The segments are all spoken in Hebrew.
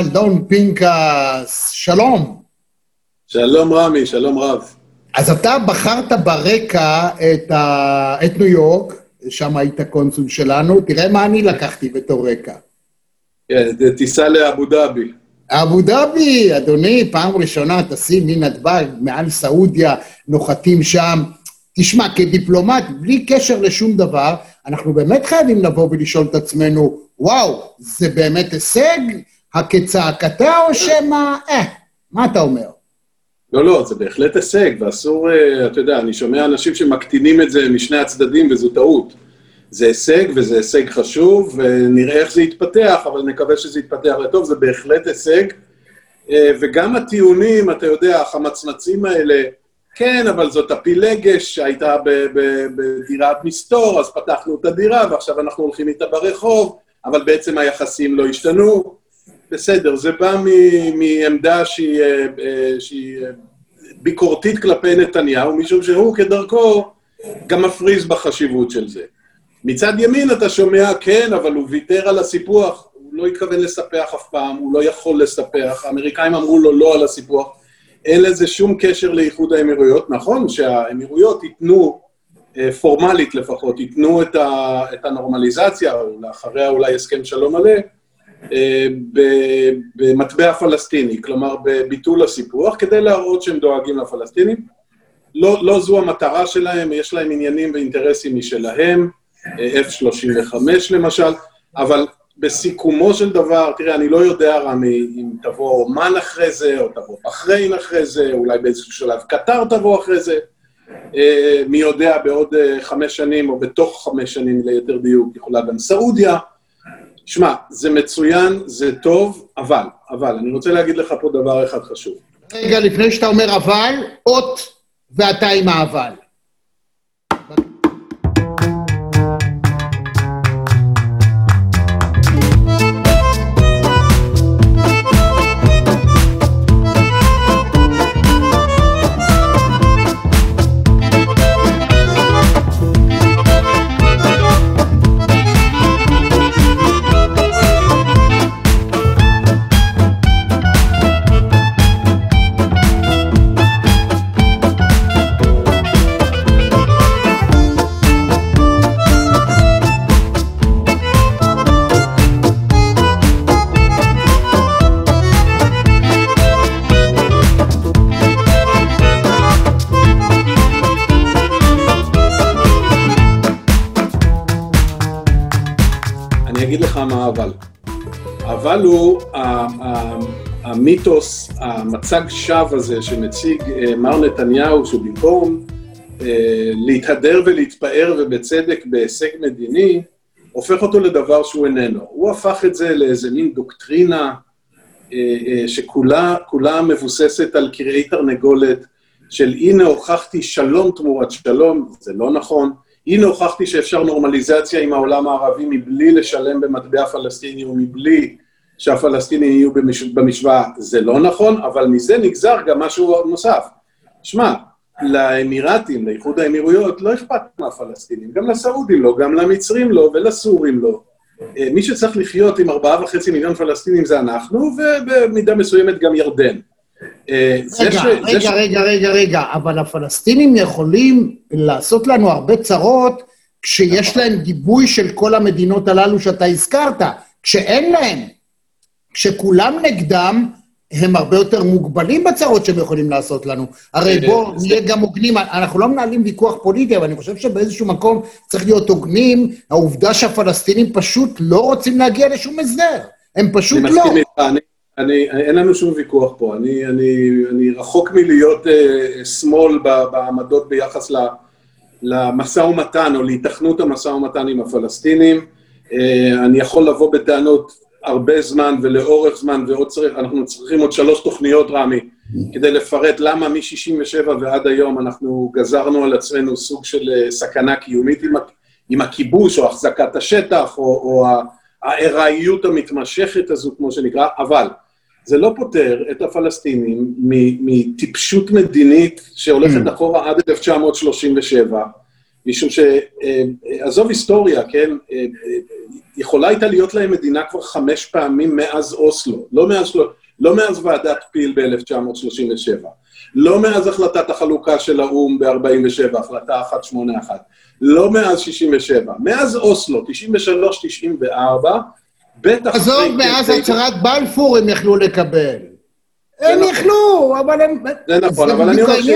אלון פינקס, שלום. שלום רמי, שלום רב. אז אתה בחרת ברקע את, ה... את ניו יורק, שם היית קונסול שלנו, תראה מה אני לקחתי בתור רקע. כן, טיסה לאבו דאבי. אבו דאבי, אדוני, פעם ראשונה טסים מנתב"ג, מעל סעודיה, נוחתים שם. תשמע, כדיפלומט, בלי קשר לשום דבר, אנחנו באמת חייבים לבוא ולשאול את עצמנו, וואו, זה באמת הישג? הכצעקתה או שמא, אה, מה אתה אומר? לא, לא, זה בהחלט הישג, ואסור, אה, אתה יודע, אני שומע אנשים שמקטינים את זה משני הצדדים, וזו טעות. זה הישג, וזה הישג חשוב, ונראה איך זה יתפתח, אבל נקווה שזה יתפתח לטוב, זה בהחלט הישג. אה, וגם הטיעונים, אתה יודע, החמצמצים האלה, כן, אבל זאת הפילגש שהייתה בדירת מסתור, אז פתחנו את הדירה, ועכשיו אנחנו הולכים איתה ברחוב, אבל בעצם היחסים לא השתנו. בסדר, זה בא מעמדה שהיא, אה, אה, שהיא ביקורתית כלפי נתניהו, משום שהוא כדרכו גם מפריז בחשיבות של זה. מצד ימין אתה שומע, כן, אבל הוא ויתר על הסיפוח, הוא לא התכוון לספח אף פעם, הוא לא יכול לספח, האמריקאים אמרו לו לא על הסיפוח. אין לזה שום קשר לאיחוד האמירויות. נכון שהאמירויות ייתנו, אה, פורמלית לפחות, ייתנו את, ה, את הנורמליזציה, או לאחריה אולי הסכם שלום מלא, אה, במטבע פלסטיני, כלומר בביטול הסיפוח, כדי להראות שהם דואגים לפלסטינים. לא, לא זו המטרה שלהם, יש להם עניינים ואינטרסים משלהם, אה, F-35 למשל, אבל בסיכומו של דבר, תראה, אני לא יודע, רמי, אם תבוא אומן אחרי זה, או תבוא בחריין אחרי זה, אולי באיזשהו שלב קטר תבוא אחרי זה. אה, מי יודע, בעוד אה, חמש שנים, או בתוך חמש שנים ליתר דיוק, יכולה גם סעודיה. שמע, זה מצוין, זה טוב, אבל, אבל, אני רוצה להגיד לך פה דבר אחד חשוב. רגע, לפני שאתה אומר אבל, אות ואתה עם האבל. אבל הוא המיתוס, המצג שווא הזה שמציג אה, מר נתניהו, שבמקום אה, להתהדר ולהתפאר ובצדק בהישג מדיני, הופך אותו לדבר שהוא איננו. הוא הפך את זה לאיזה מין דוקטרינה אה, שכולה מבוססת על קרעי תרנגולת של הנה הוכחתי שלום תמורת שלום, זה לא נכון. הנה הוכחתי שאפשר נורמליזציה עם העולם הערבי מבלי לשלם במטבע פלסטיני ומבלי שהפלסטינים יהיו במש... במשוואה, זה לא נכון, אבל מזה נגזר גם משהו נוסף. שמע, לאמירתים, לאיחוד האמירויות, לא אכפת מהפלסטינים, גם לסעודים לא, גם למצרים לא, ולסורים לא. אה, מי שצריך לחיות עם ארבעה וחצי מיליון פלסטינים זה אנחנו, ובמידה מסוימת גם ירדן. אה, רגע, ש... רגע, ש... רגע, רגע, רגע, אבל הפלסטינים יכולים לעשות לנו הרבה צרות כשיש להם גיבוי של כל המדינות הללו שאתה הזכרת. כשאין להם, כשכולם נגדם, הם הרבה יותר מוגבלים בצרות שהם יכולים לעשות לנו. הרי אה, בואו נהיה גם הוגנים, אנחנו לא מנהלים ויכוח פוליטי, אבל אני חושב שבאיזשהו מקום צריך להיות הוגנים, העובדה שהפלסטינים פשוט לא רוצים להגיע לשום הסדר. הם פשוט לא. אני מסכים איתך, אני, אני, אין לנו שום ויכוח פה. אני, אני, אני רחוק מלהיות uh, שמאל בעמדות ביחס למשא ומתן, או להיתכנות המשא ומתן עם הפלסטינים. Uh, אני יכול לבוא בטענות הרבה זמן ולאורך זמן, ועוד צריך, אנחנו צריכים עוד שלוש תוכניות, רמי, כדי לפרט למה מ-67' ועד היום אנחנו גזרנו על עצמנו סוג של אה, סכנה קיומית עם, עם הכיבוש או החזקת השטח, או, או הארעיות המתמשכת הזו, כמו שנקרא, אבל זה לא פותר את הפלסטינים מטיפשות מדינית שהולכת mm. אחורה עד 1937, משום שעזוב היסטוריה, כן, יכולה הייתה להיות להם מדינה כבר חמש פעמים מאז אוסלו, לא מאז, לא מאז ועדת פיל ב-1937, לא מאז החלטת החלוקה של האו"ם ב-47, החלטה 181, לא מאז 67, מאז אוסלו, 93-94, בטח... עזוב, מאז הצהרת בלפור הם יכלו לקבל. הם נכון. יכלו, אבל הם... זה נכון, אבל אני אומר ש...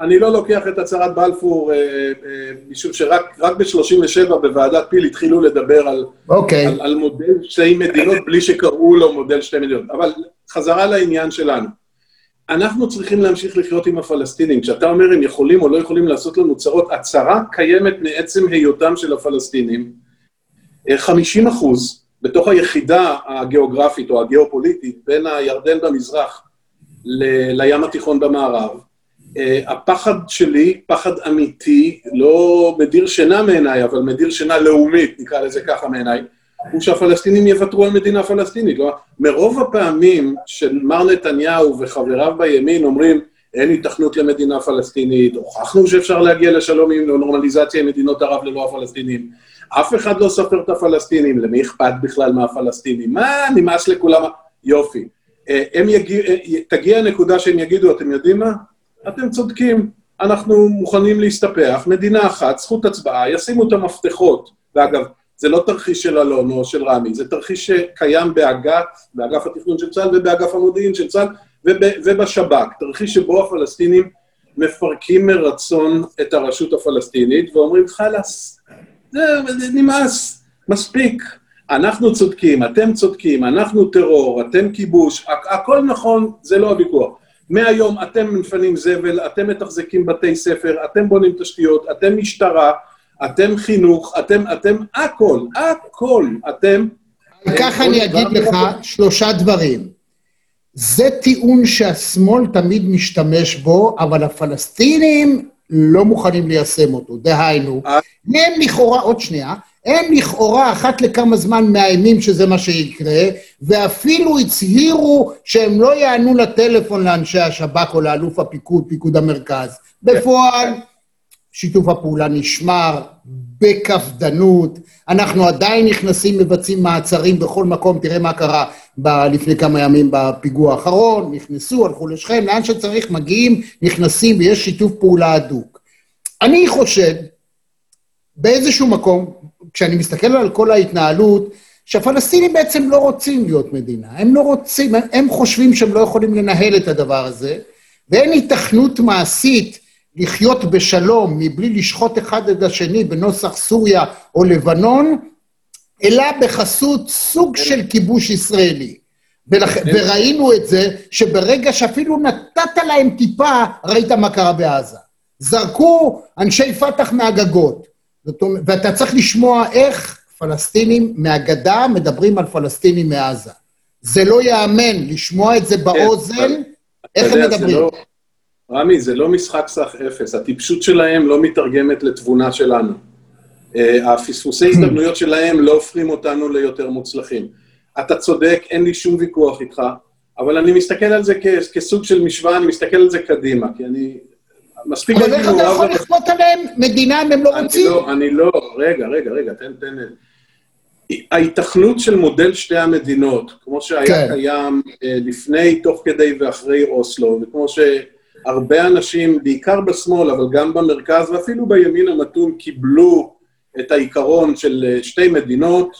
אני לא לוקח את הצהרת בלפור, אה, אה, משום שרק ב-37' בוועדת פיל התחילו לדבר על, okay. אוקיי. על, על מודל שתי מדינות בלי שקראו לו מודל שתי מדינות. אבל חזרה לעניין שלנו. אנחנו צריכים להמשיך לחיות עם הפלסטינים. כשאתה אומר הם יכולים או לא יכולים לעשות לנו צרות, הצרה קיימת מעצם היותם של הפלסטינים. 50 אה, אחוז בתוך היחידה הגיאוגרפית או הגיאופוליטית בין הירדן במזרח ל- לים התיכון במערב, Uh, הפחד שלי, פחד אמיתי, לא מדיר שינה מעיניי, אבל מדיר שינה לאומית, נקרא לזה ככה מעיניי, הוא שהפלסטינים יוותרו על מדינה פלסטינית. לא? מרוב הפעמים שמר נתניהו וחבריו בימין אומרים, אין היתכנות למדינה פלסטינית, הוכחנו שאפשר להגיע לשלום עם נורמליזציה עם מדינות ערב ללא הפלסטינים, אף אחד לא סופר את הפלסטינים, למי אכפת בכלל מהפלסטינים? מה, נמאס לכולם? יופי. אה, הם יגיע, אה, תגיע הנקודה שהם יגידו, אתם יודעים מה? אתם צודקים, אנחנו מוכנים להסתפח, מדינה אחת, זכות הצבעה, ישימו את המפתחות. ואגב, זה לא תרחיש של אלון או של רמי, זה תרחיש שקיים באג"ת, באגף התכנון של צה"ל ובאגף המודיעין של צה"ל ובשב"כ, תרחיש שבו הפלסטינים מפרקים מרצון את הרשות הפלסטינית ואומרים, חלאס, זה נמאס, מספיק. אנחנו צודקים, אתם צודקים, אנחנו טרור, אתם כיבוש, הכל נכון, זה לא הוויכוח. מהיום אתם מפנים זבל, אתם מתחזקים בתי ספר, אתם בונים תשתיות, אתם משטרה, אתם חינוך, אתם, אתם הכל, הכל, אתם... ככה אני אגיד לך שלושה דברים. זה טיעון שהשמאל תמיד משתמש בו, אבל הפלסטינים לא מוכנים ליישם אותו. דהיינו, אה. הם לכאורה, עוד שנייה, הם לכאורה אחת לכמה זמן מאיימים שזה מה שיקרה, ואפילו הצהירו שהם לא יענו לטלפון לאנשי השב"כ או לאלוף הפיקוד, פיקוד המרכז. בפועל, שיתוף הפעולה נשמר בקפדנות, אנחנו עדיין נכנסים, מבצעים מעצרים בכל מקום, תראה מה קרה ב- לפני כמה ימים בפיגוע האחרון, נכנסו, הלכו לשכם, לאן שצריך מגיעים, נכנסים ויש שיתוף פעולה הדוק. אני חושב, באיזשהו מקום, כשאני מסתכל על כל ההתנהלות, שהפלסטינים בעצם לא רוצים להיות מדינה, הם לא רוצים, הם, הם חושבים שהם לא יכולים לנהל את הדבר הזה, ואין היתכנות מעשית לחיות בשלום מבלי לשחוט אחד את השני בנוסח סוריה או לבנון, אלא בחסות סוג של כיבוש ישראלי. ולכ... וראינו את זה שברגע שאפילו נתת להם טיפה, ראית מה קרה בעזה. זרקו אנשי פת"ח מהגגות. אומרת, ואתה צריך לשמוע איך פלסטינים מהגדה מדברים על פלסטינים מעזה. זה לא ייאמן לשמוע את זה כן, באוזן, איך הם מדברים. רמי, זה לא משחק סך אפס, הטיפשות שלהם לא מתרגמת לתבונה שלנו. אה, הפספוסי הזדמנויות שלהם לא הופכים אותנו ליותר מוצלחים. אתה צודק, אין לי שום ויכוח איתך, אבל אני מסתכל על זה כסוג של משוואה, אני מסתכל על זה קדימה, כי אני... מספיק... אבל איך אתה יכול לכפות עליהם מדינה אם הם לא רוצים? לא, אני לא, רגע, רגע, רגע, תן, תן... ההיתכנות של מודל שתי המדינות, כמו שהיה כן. קיים אה, לפני, תוך כדי ואחרי אוסלו, וכמו ש... הרבה אנשים, בעיקר בשמאל, אבל גם במרכז ואפילו בימין המתון, קיבלו את העיקרון של אה, שתי מדינות,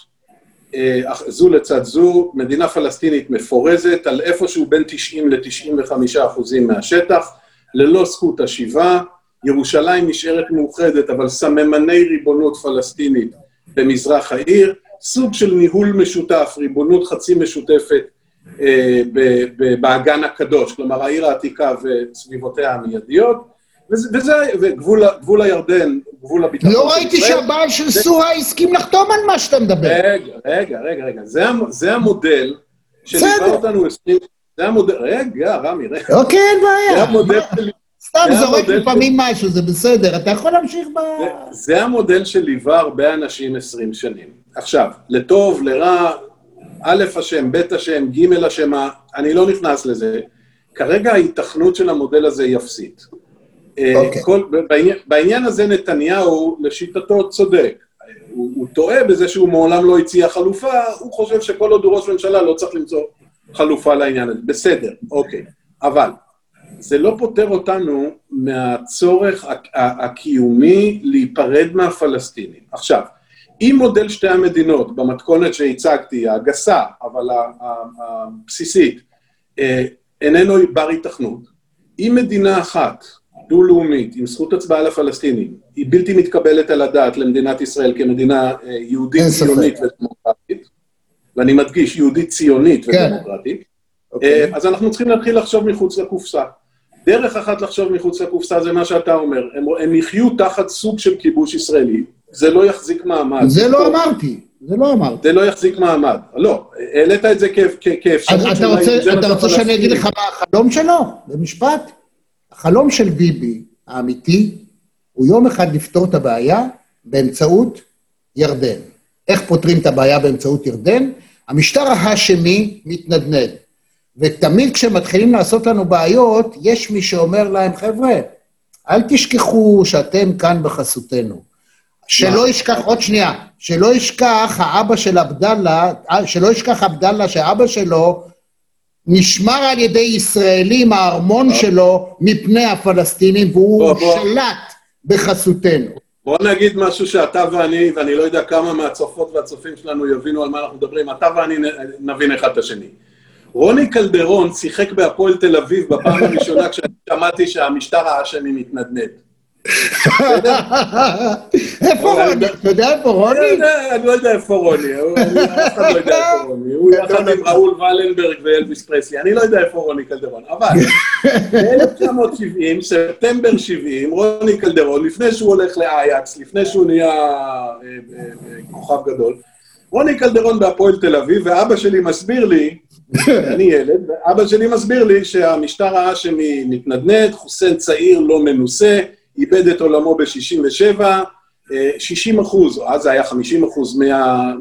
אה, זו לצד זו, מדינה פלסטינית מפורזת על איפשהו בין 90 ל-95 אחוזים מהשטח, ללא זכות השיבה, ירושלים נשארת מאוחדת, אבל סממני ריבונות פלסטינית במזרח העיר, סוג של ניהול משותף, ריבונות חצי משותפת באגן הקדוש, כלומר העיר העתיקה וסביבותיה המיידיות, וזה, וגבול הירדן, גבול הביטחון לא ראיתי שהבעל של סורה הסכים לחתום על מה שאתה מדבר. רגע, רגע, רגע, רגע, זה המודל שליווה אותנו עשרים... זה המודל, רגע, רמי, רגע. אוקיי, אין בעיה. זה המודל שלי. סתם זורק לפעמים משהו, זה בסדר, אתה יכול להמשיך ב... זה המודל שליווה הרבה אנשים עשרים שנים. עכשיו, לטוב, לרע, א' אשם, ב' אשם, ג' אשם, אני לא נכנס לזה. כרגע ההיתכנות של המודל הזה היא אפסית. Okay. אוקיי. כל, בעניין, בעניין הזה נתניהו, לשיטתו, צודק. הוא, הוא טועה בזה שהוא מעולם לא הציע חלופה, הוא חושב שכל עוד הוא ראש ממשלה לא צריך למצוא חלופה לעניין הזה. בסדר, אוקיי. אבל זה לא פוטר אותנו מהצורך הקיומי להיפרד מהפלסטינים. עכשיו, אם מודל שתי המדינות, במתכונת שהצגתי, הגסה, אבל הבסיסית, אה, איננו בר התכנות, אם מדינה אחת, דו-לאומית, עם זכות הצבעה לפלסטינים, היא בלתי מתקבלת על הדעת למדינת ישראל כמדינה אה, יהודית ציונית ודמוקרטית, ואני מדגיש, יהודית ציונית כן. ודמוקרטית, okay. אוקיי. אה, אז אנחנו צריכים להתחיל לחשוב מחוץ לקופסה. דרך אחת לחשוב מחוץ לקופסה זה מה שאתה אומר, הם, הם יחיו תחת סוג של כיבוש ישראלי, זה לא יחזיק מעמד. זה לא אמרתי, זה לא אמרתי. זה לא יחזיק מעמד. לא, העלית את זה כאפשרות רוצה, אתה רוצה שאני אגיד לך מה החלום שלו? במשפט? החלום של ביבי, האמיתי, הוא יום אחד לפתור את הבעיה באמצעות ירדן. איך פותרים את הבעיה באמצעות ירדן? המשטר ההאשמי מתנדנד. ותמיד כשמתחילים לעשות לנו בעיות, יש מי שאומר להם, חבר'ה, אל תשכחו שאתם כאן בחסותנו. שלא ישכח, עוד שנייה, שלא ישכח האבא של עבדאללה, שלא ישכח עבדאללה שאבא שלו נשמר על ידי ישראלים, הארמון שלו, מפני הפלסטינים, והוא שלט בחסותנו. בוא נגיד משהו שאתה ואני, ואני לא יודע כמה מהצופות והצופים שלנו יבינו על מה אנחנו מדברים, אתה ואני נבין אחד את השני. רוני קלדרון שיחק בהפועל תל אביב בפעם הראשונה כששמעתי שהמשטר האשמי מתנדנד. איפה רוני? אתה יודע איפה רוני? אני לא יודע איפה רוני, אף אחד לא יודע איפה רוני. הוא יחד עם ראול ולנברג ואלוויס פרסלי, אני לא יודע איפה רוני קלדרון. אבל ב-1970, ספטמבר 70, רוני קלדרון, לפני שהוא הולך לאייקס, לפני שהוא נהיה אה, אה, אה, כוכב גדול, רוני קלדרון בהפועל תל אביב, ואבא שלי מסביר לי, אני ילד, ואבא שלי מסביר לי שהמשטר האשמי מתנדנד, חוסיין צעיר, לא מנוסה, איבד את עולמו ב-67, 60 אחוז, אז זה היה 50 אחוז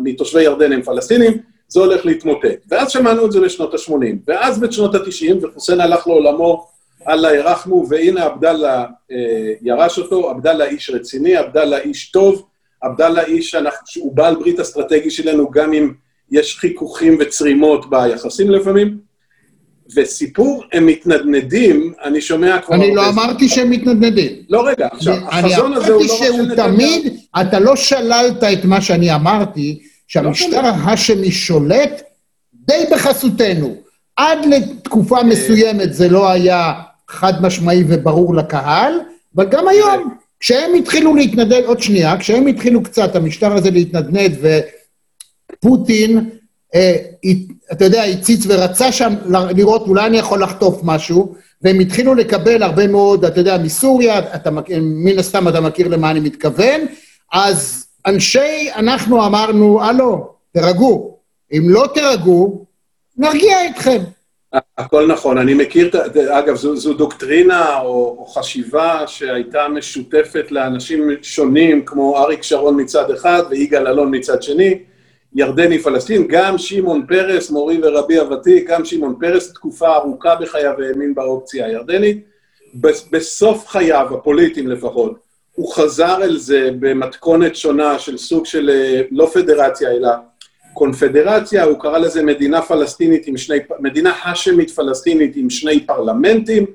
מתושבי ירדן הם פלסטינים, זה הולך להתמוטט. ואז שמענו את זה בשנות ה-80. ואז בשנות ה-90, וחוסיין הלך לעולמו, אללה ירחמו, והנה עבדאללה אה, ירש אותו, עבדאללה איש רציני, עבדאללה איש טוב, עבדאללה איש שהוא בעל ברית אסטרטגי שלנו, גם אם יש חיכוכים וצרימות ביחסים לפעמים. וסיפור הם מתנדנדים, אני שומע כבר... אני לא אמרתי שהם מתנדנדים. לא, רגע, עכשיו, החזון הזה הוא לא רק של נתניהו. אני אמרתי שהוא תמיד, אתה לא שללת את מה שאני אמרתי, שהמשטר לא ההאשמי שולט די בחסותנו. עד לתקופה מסוימת זה לא היה חד משמעי וברור לקהל, אבל גם היום, כשהם התחילו להתנדנד, עוד שנייה, כשהם התחילו קצת, המשטר הזה להתנדנד, ופוטין אה, אתה יודע, הציץ ורצה שם לראות, אולי אני יכול לחטוף משהו, והם התחילו לקבל הרבה מאוד, אתה יודע, מסוריה, אתה, מן הסתם אתה מכיר למה אני מתכוון, אז אנשי, אנחנו אמרנו, הלו, תירגעו. אם לא תירגעו, נרגיע אתכם. הכל נכון, אני מכיר, אגב, זו, זו דוקטרינה או, או חשיבה שהייתה משותפת לאנשים שונים, כמו אריק שרון מצד אחד ויגאל אלון מצד שני. ירדני פלסטין, גם שמעון פרס, מורי ורבי הוותיק, גם שמעון פרס, תקופה ארוכה בחייו האמין באופציה הירדנית. בסוף חייו, הפוליטיים לפחות, הוא חזר אל זה במתכונת שונה של סוג של אה, לא פדרציה, אלא קונפדרציה, הוא קרא לזה מדינה פלסטינית עם שני, מדינה האשמית פלסטינית עם שני פרלמנטים,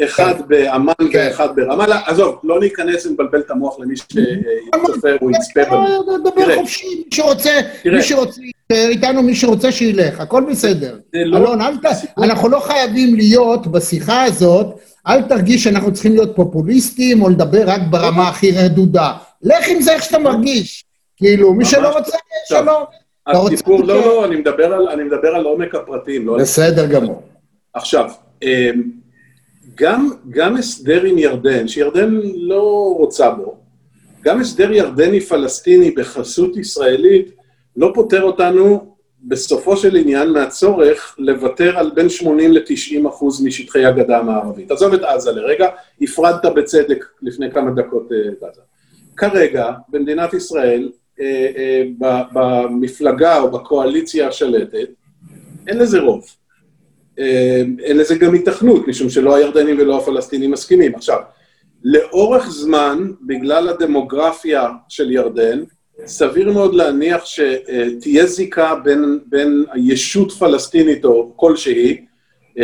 אחד כן. באמ"ן כן. ואחד ברמאללה. עזוב, לא ניכנס ונבלבל את המוח למי שיצפה או יצפה בנו. דבר חופשי, מי שרוצה, מי שרוצה, איתנו מי שרוצה שילך, הכל בסדר. לא אלון, אנחנו לא חייבים להיות בשיחה הזאת, אל תרגיש שאנחנו צריכים להיות פופוליסטים או לדבר רק ברמה הכי רדודה. לך עם זה איך שאתה מרגיש. כאילו, מי שלא רוצה, שלום. הסיפור, לא, לא, אני מדבר על עומק הפרטים. לא בסדר גמור. עכשיו, אמ, גם, גם הסדר עם ירדן, שירדן לא רוצה בו, גם הסדר ירדני-פלסטיני בחסות ישראלית לא פוטר אותנו בסופו של עניין מהצורך לוותר על בין 80 ל-90 אחוז משטחי הגדה המערבית. עזוב את עזה לרגע, הפרדת בצדק לפני כמה דקות אה, את עזה. כרגע, במדינת ישראל, אה, אה, במפלגה או בקואליציה השלטת, אין לזה רוב. אה, אין לזה גם התכנות, משום שלא הירדנים ולא הפלסטינים מסכימים. עכשיו, לאורך זמן, בגלל הדמוגרפיה של ירדן, סביר מאוד להניח שתהיה זיקה בין, בין הישות פלסטינית או כלשהי,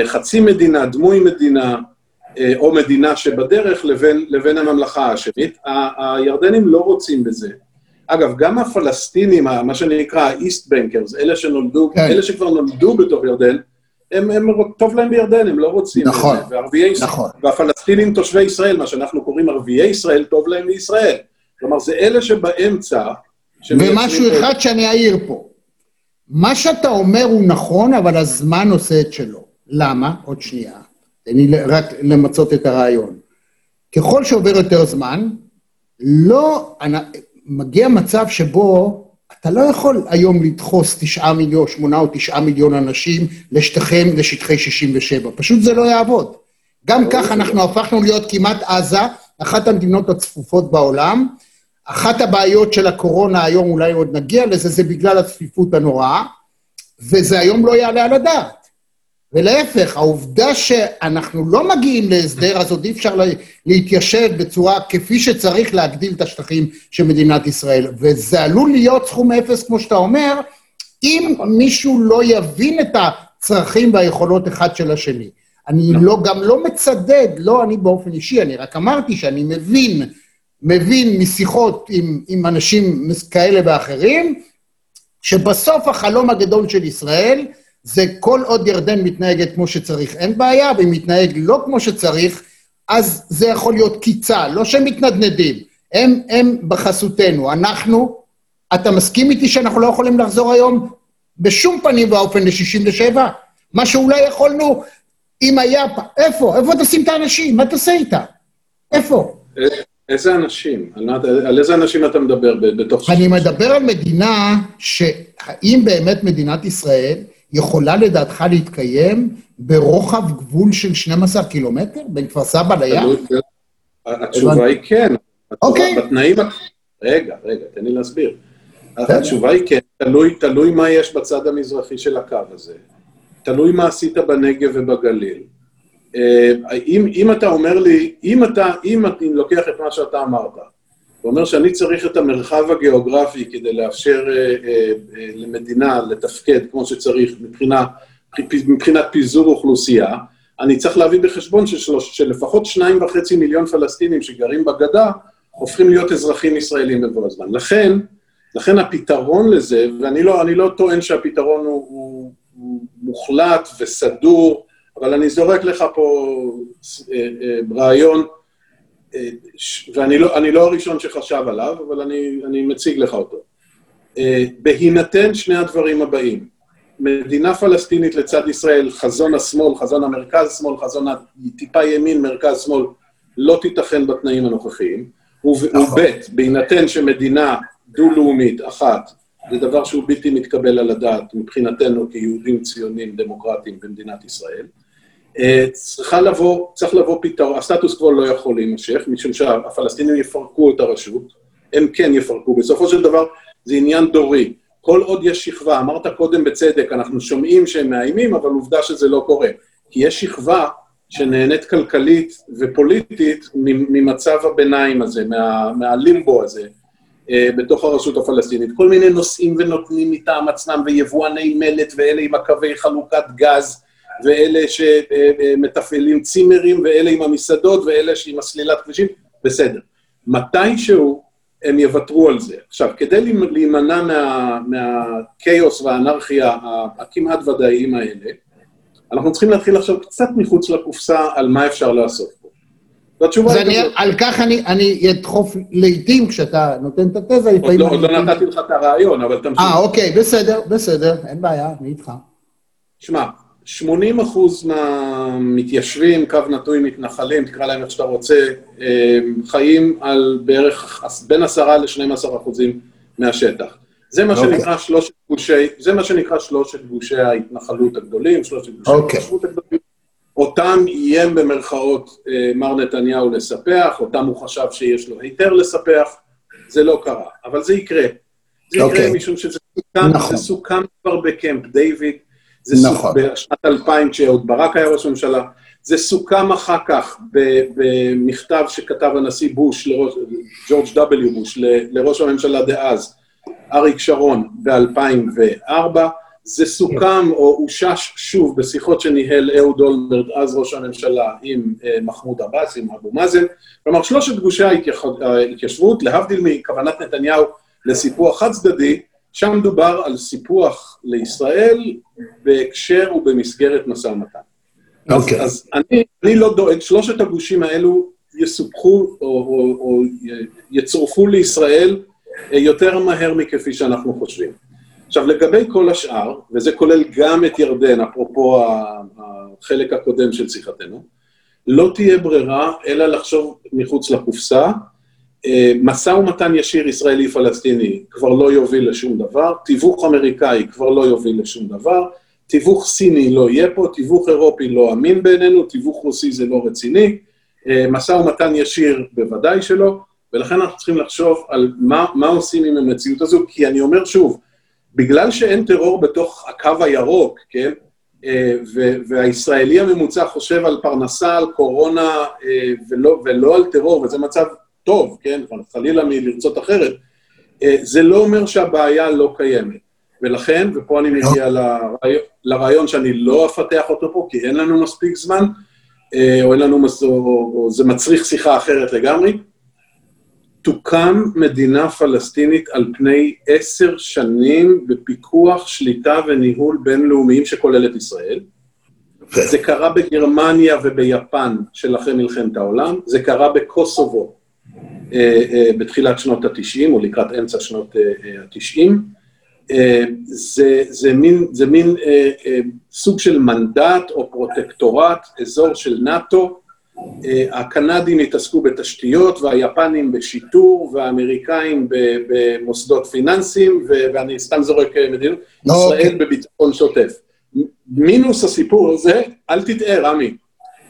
חצי מדינה, דמוי מדינה, או מדינה שבדרך, לבין, לבין הממלכה האשמית. הירדנים לא רוצים בזה. אגב, גם הפלסטינים, מה שנקרא ה-East Bankers, אלה שנולדו, כן. אלה שכבר נולדו בתוך ירדן, הם, הם, טוב להם בירדן, הם לא רוצים נכון, את זה. וערביי נכון. והפלסטינים תושבי ישראל, מה שאנחנו קוראים ערביי ישראל, טוב להם לישראל. כלומר, זה אלה שבאמצע... ומשהו אחד את... שאני אעיר פה. מה שאתה אומר הוא נכון, אבל הזמן עושה את שלו. למה? עוד שנייה. תן לי רק למצות את הרעיון. ככל שעובר יותר זמן, לא... מגיע מצב שבו אתה לא יכול היום לדחוס תשעה מיליון, שמונה או תשעה מיליון אנשים לשטחים, לשטחי 67. פשוט זה לא יעבוד. גם כך אנחנו הפכנו להיות כמעט עזה, אחת המדינות הצפופות בעולם. אחת הבעיות של הקורונה היום, אולי עוד נגיע לזה, זה בגלל הצפיפות הנוראה, וזה היום לא יעלה על הדעת. ולהפך, העובדה שאנחנו לא מגיעים להסדר, אז עוד אי אפשר להתיישב בצורה כפי שצריך להגדיל את השטחים של מדינת ישראל. וזה עלול להיות סכום אפס, כמו שאתה אומר, אם מישהו לא יבין את הצרכים והיכולות אחד של השני. אני לא, לא גם לא מצדד, לא אני באופן אישי, אני רק אמרתי שאני מבין, מבין משיחות עם, עם אנשים כאלה ואחרים, שבסוף החלום הגדול של ישראל, זה כל עוד ירדן מתנהגת כמו שצריך, אין בעיה, ואם מתנהג לא כמו שצריך, אז זה יכול להיות קיצה, לא שהם מתנדנדים, הם, הם בחסותנו. אנחנו, אתה מסכים איתי שאנחנו לא יכולים לחזור היום בשום פנים ואופן ל-67? מה שאולי יכולנו, אם היה... איפה? איפה תשים את האנשים? מה תעשה איתם? איפה? איזה אנשים? על, על איזה אנשים אתה מדבר בתוך... אני מדבר על מדינה שהאם באמת מדינת ישראל יכולה לדעתך להתקיים ברוחב גבול של 12 קילומטר בין כפר סבא לים? התשובה היא כן. אוקיי. בתנאים... רגע, רגע, תן לי להסביר. התשובה היא כן, תלוי, תלוי מה יש בצד המזרחי של הקו הזה. תלוי מה עשית בנגב ובגליל. אה, אם, אם אתה אומר לי, אם אתה, אם אני לוקח את מה שאתה אמרת, ואומר שאני צריך את המרחב הגיאוגרפי כדי לאפשר אה, אה, אה, למדינה לתפקד כמו שצריך מבחינה, מבחינת פיזור אוכלוסייה, אני צריך להביא בחשבון ששלוש, שלפחות שניים וחצי מיליון פלסטינים שגרים בגדה הופכים להיות אזרחים ישראלים בבוא הזמן. לכן, לכן הפתרון לזה, ואני לא, לא טוען שהפתרון הוא, הוא, הוא מוחלט וסדור, אבל אני זורק לך פה אה, אה, רעיון, ואני לא, לא הראשון שחשב עליו, אבל אני, אני מציג לך אותו. אה, בהינתן שני הדברים הבאים, מדינה פלסטינית לצד ישראל, חזון השמאל, חזון המרכז-שמאל, חזון הטיפה ימין, מרכז-שמאל, לא תיתכן בתנאים הנוכחיים. וב', נכון. בהינתן שמדינה דו-לאומית אחת, זה דבר שהוא בלתי מתקבל על הדעת מבחינתנו כיהודים ציונים דמוקרטיים במדינת ישראל. אה, צריכה לבוא, צריך לבוא פתרון, הסטטוס קוו לא יכול להימשך, משום שהפלסטינים יפרקו את הרשות, הם כן יפרקו. בסופו של דבר זה עניין דורי. כל עוד יש שכבה, אמרת קודם בצדק, אנחנו שומעים שהם מאיימים, אבל עובדה שזה לא קורה. כי יש שכבה שנהנית כלכלית ופוליטית ממצב הביניים הזה, מה, מהלימבו הזה, אה, בתוך הרשות הפלסטינית. כל מיני נושאים ונותנים מטעם עצמם, ויבואני מלט, ואלה עם הקווי חלוקת גז, ואלה שמתפעלים צימרים, ואלה עם המסעדות, ואלה עם הסלילת כבישים, בסדר. מתישהו הם יוותרו על זה. עכשיו, כדי להימנע מה, מהכאוס והאנרכיה הכמעט ודאיים האלה, אנחנו צריכים להתחיל עכשיו קצת מחוץ לקופסה על מה אפשר לעשות פה. והתשובה היא כזאת. על כך אני, אני אדחוף לעיתים, כשאתה נותן את התזה, לפעמים... עוד לא, עוד לא נתתי לך את הרעיון, אבל תמשיך. אה, אוקיי, בסדר, בסדר, אין בעיה, אני איתך. שמע, 80 אחוז מהמתיישבים, קו נטוי מתנחלים, תקרא להם איך שאתה רוצה, חיים על בערך בין 10 ל-12 אחוזים מהשטח. זה מה, okay. אוקיי. שנקרא שלושת גושי, זה מה שנקרא שלושת גושי ההתנחלות הגדולים, שלושת גושי okay. אוקיי. ההתנחלות הגדולים. אותם איים במרכאות אה, מר נתניהו לספח, אותם הוא חשב שיש לו היתר לספח, זה לא קרה, אבל זה יקרה. זה. יקרה אוקיי. משום שזה סוכם, נכון. זה סוכם כבר בקמפ דיוויד, זה נכון. בשנת 2000, כשאהוד ברק היה ראש ממשלה, זה סוכם אחר כך במכתב שכתב הנשיא בוש, לראש, ג'ורג' W. בוש, לראש הממשלה דאז, אריק שרון, ב-2004. זה סוכם או אושש שוב בשיחות שניהל אהוד אולמרט, אז ראש הממשלה, עם אה, מחמוד עבאס, עם אבו מאזן. כלומר, שלושת גושי ההתיישבות, להבדיל מכוונת נתניהו לסיפוח חד-צדדי, שם דובר על סיפוח לישראל בהקשר ובמסגרת משא ומתן. Okay. אז, אוקיי. אז אני, אני לא דואג, שלושת הגושים האלו יסופחו או, או, או יצורפו לישראל אה, יותר מהר מכפי שאנחנו חושבים. עכשיו, לגבי כל השאר, וזה כולל גם את ירדן, אפרופו החלק הקודם של שיחתנו, לא תהיה ברירה אלא לחשוב מחוץ לקופסה. אה, משא ומתן ישיר ישראלי-פלסטיני כבר לא יוביל לשום דבר, תיווך אמריקאי כבר לא יוביל לשום דבר, תיווך סיני לא יהיה פה, תיווך אירופי לא אמין בעינינו, תיווך רוסי זה לא רציני, אה, משא ומתן ישיר בוודאי שלא, ולכן אנחנו צריכים לחשוב על מה, מה עושים עם המציאות הזו, כי אני אומר שוב, בגלל שאין טרור בתוך הקו הירוק, כן, אה, והישראלי הממוצע חושב על פרנסה, על קורונה ולא, ולא על טרור, וזה מצב טוב, כן, חלילה מלרצות אחרת, אה, זה לא אומר שהבעיה לא קיימת. ולכן, ופה אני מגיע לרעיון, לרעיון שאני לא אפתח אותו פה, כי אין לנו מספיק זמן, או אין לנו, מס... או, זה מצריך שיחה אחרת לגמרי, תוקם מדינה פלסטינית על פני עשר שנים בפיקוח, שליטה וניהול בינלאומיים שכולל את ישראל. זה קרה בגרמניה וביפן של אחרי מלחמת העולם, זה קרה בקוסובו. אה, אה, בתחילת שנות ה-90 או לקראת אמצע שנות ה-90. אה, אה, זה, זה מין, זה מין אה, אה, סוג של מנדט או פרוטקטורט, אזור של נאט"ו, אה, הקנדים התעסקו בתשתיות, והיפנים בשיטור, והאמריקאים במוסדות פיננסיים, ואני סתם זורק אה, מדינות, לא, ישראל אוקיי. בביטחון שוטף. מינוס הסיפור הזה, אל תטעה, רמי.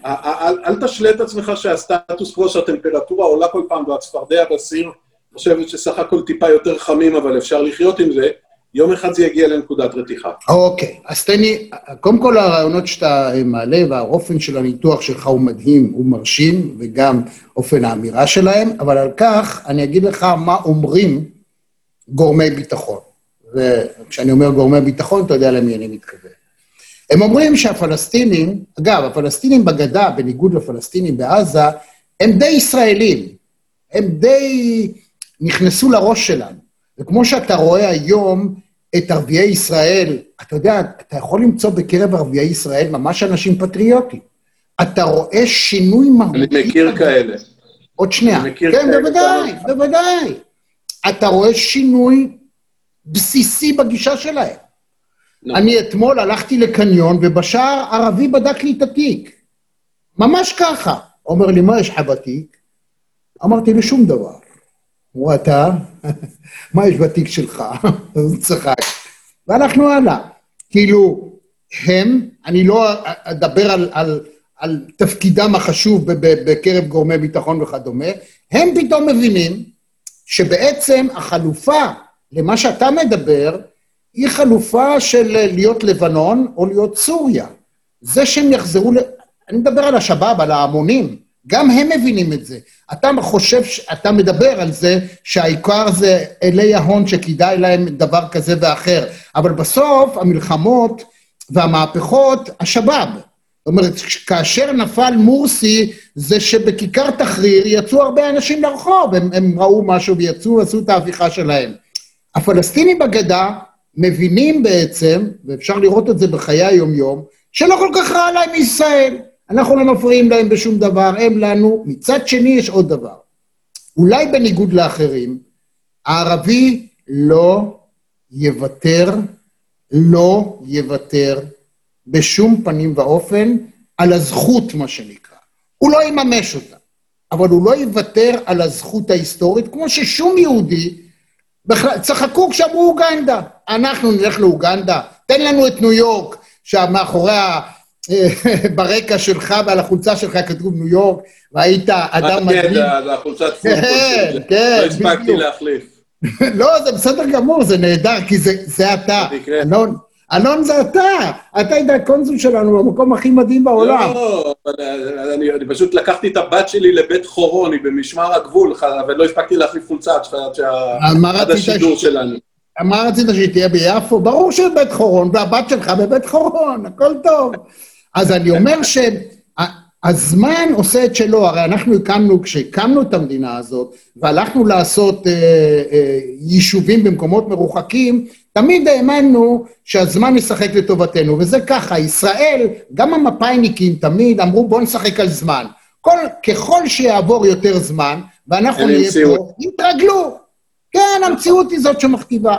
אל, אל תשלה את עצמך שהסטטוס קוו שהטמפרטורה עולה כל פעם והצפרדע בסיר חושבת שסך הכל טיפה יותר חמים, אבל אפשר לחיות עם זה. יום אחד זה יגיע לנקודת רתיחה. אוקיי, אז תן לי, קודם כל הרעיונות שאתה מעלה והאופן של הניתוח שלך הוא מדהים, הוא מרשים, וגם אופן האמירה שלהם, אבל על כך אני אגיד לך מה אומרים גורמי ביטחון. וכשאני אומר גורמי ביטחון, אתה יודע למי אני מתכוון. הם אומרים שהפלסטינים, אגב, הפלסטינים בגדה, בניגוד לפלסטינים בעזה, הם די ישראלים. הם די נכנסו לראש שלנו. וכמו שאתה רואה היום את ערביי ישראל, אתה יודע, אתה יכול למצוא בקרב ערביי ישראל ממש אנשים פטריוטים. אתה רואה שינוי מהותי. אני מכיר כאלה. עוד שנייה. אני מכיר כן, כאלה. בוודאי, בוודאי. אתה רואה שינוי בסיסי בגישה שלהם. אני אתמול הלכתי לקניון, ובשער ערבי בדק לי את התיק. ממש ככה. אומר לי, מה יש לך בתיק? אמרתי לי, שום דבר. אמרו, אתה? מה יש בתיק שלך? הוא צחק. והלכנו הלאה. כאילו, הם, אני לא אדבר על, על, על תפקידם החשוב בקרב גורמי ביטחון וכדומה, הם פתאום מבינים שבעצם החלופה למה שאתה מדבר, היא חלופה של להיות לבנון או להיות סוריה. זה שהם יחזרו, ל... אני מדבר על השבאב, על ההמונים, גם הם מבינים את זה. אתה חושב, אתה מדבר על זה שהעיקר זה אלי ההון שכדאי להם דבר כזה ואחר, אבל בסוף המלחמות והמהפכות, השבאב. זאת אומרת, כאשר נפל מורסי, זה שבכיכר תחריר יצאו הרבה אנשים לרחוב, הם, הם ראו משהו ויצאו ועשו את ההפיכה שלהם. הפלסטינים בגדה מבינים בעצם, ואפשר לראות את זה בחיי היומיום, שלא כל כך רע להם מישראל. אנחנו לא מפריעים להם בשום דבר, הם לנו. מצד שני, יש עוד דבר. אולי בניגוד לאחרים, הערבי לא יוותר, לא יוותר בשום פנים ואופן על הזכות, מה שנקרא. הוא לא יממש אותה, אבל הוא לא יוותר על הזכות ההיסטורית, כמו ששום יהודי, צחקו כשאמרו אוגנדה. אנחנו נלך לאוגנדה, תן לנו את ניו יורק, שמאחורי ברקע שלך ועל החולצה שלך כתוב ניו יורק, והיית אדם מדהים. כן, זה החולצת פוטבול שלי. כן, לא הספקתי להחליף. לא, זה בסדר גמור, זה נהדר, כי זה אתה. אלון זה אתה, אתה היית הקונסול שלנו במקום הכי מדהים בעולם. לא, אה, אני, אני פשוט לקחתי את הבת שלי לבית חורון, היא במשמר הגבול, ולא הספקתי להחליף חולצה עד השידור שלנו. מה רצית שהיא תהיה ביפו? ברור שבית חורון, והבת שלך בבית חורון, הכל טוב. אז אני אומר שהזמן עושה את שלו, הרי אנחנו הקמנו, כשהקמנו את המדינה הזאת, והלכנו לעשות אה, אה, יישובים במקומות מרוחקים, תמיד האמנו שהזמן ישחק לטובתנו, וזה ככה, ישראל, גם המפאיניקים תמיד אמרו בואו נשחק על זמן. כל, ככל שיעבור יותר זמן, ואנחנו נהיה פה, יתרגלו. כן, המציאות היא זאת שמכתיבה.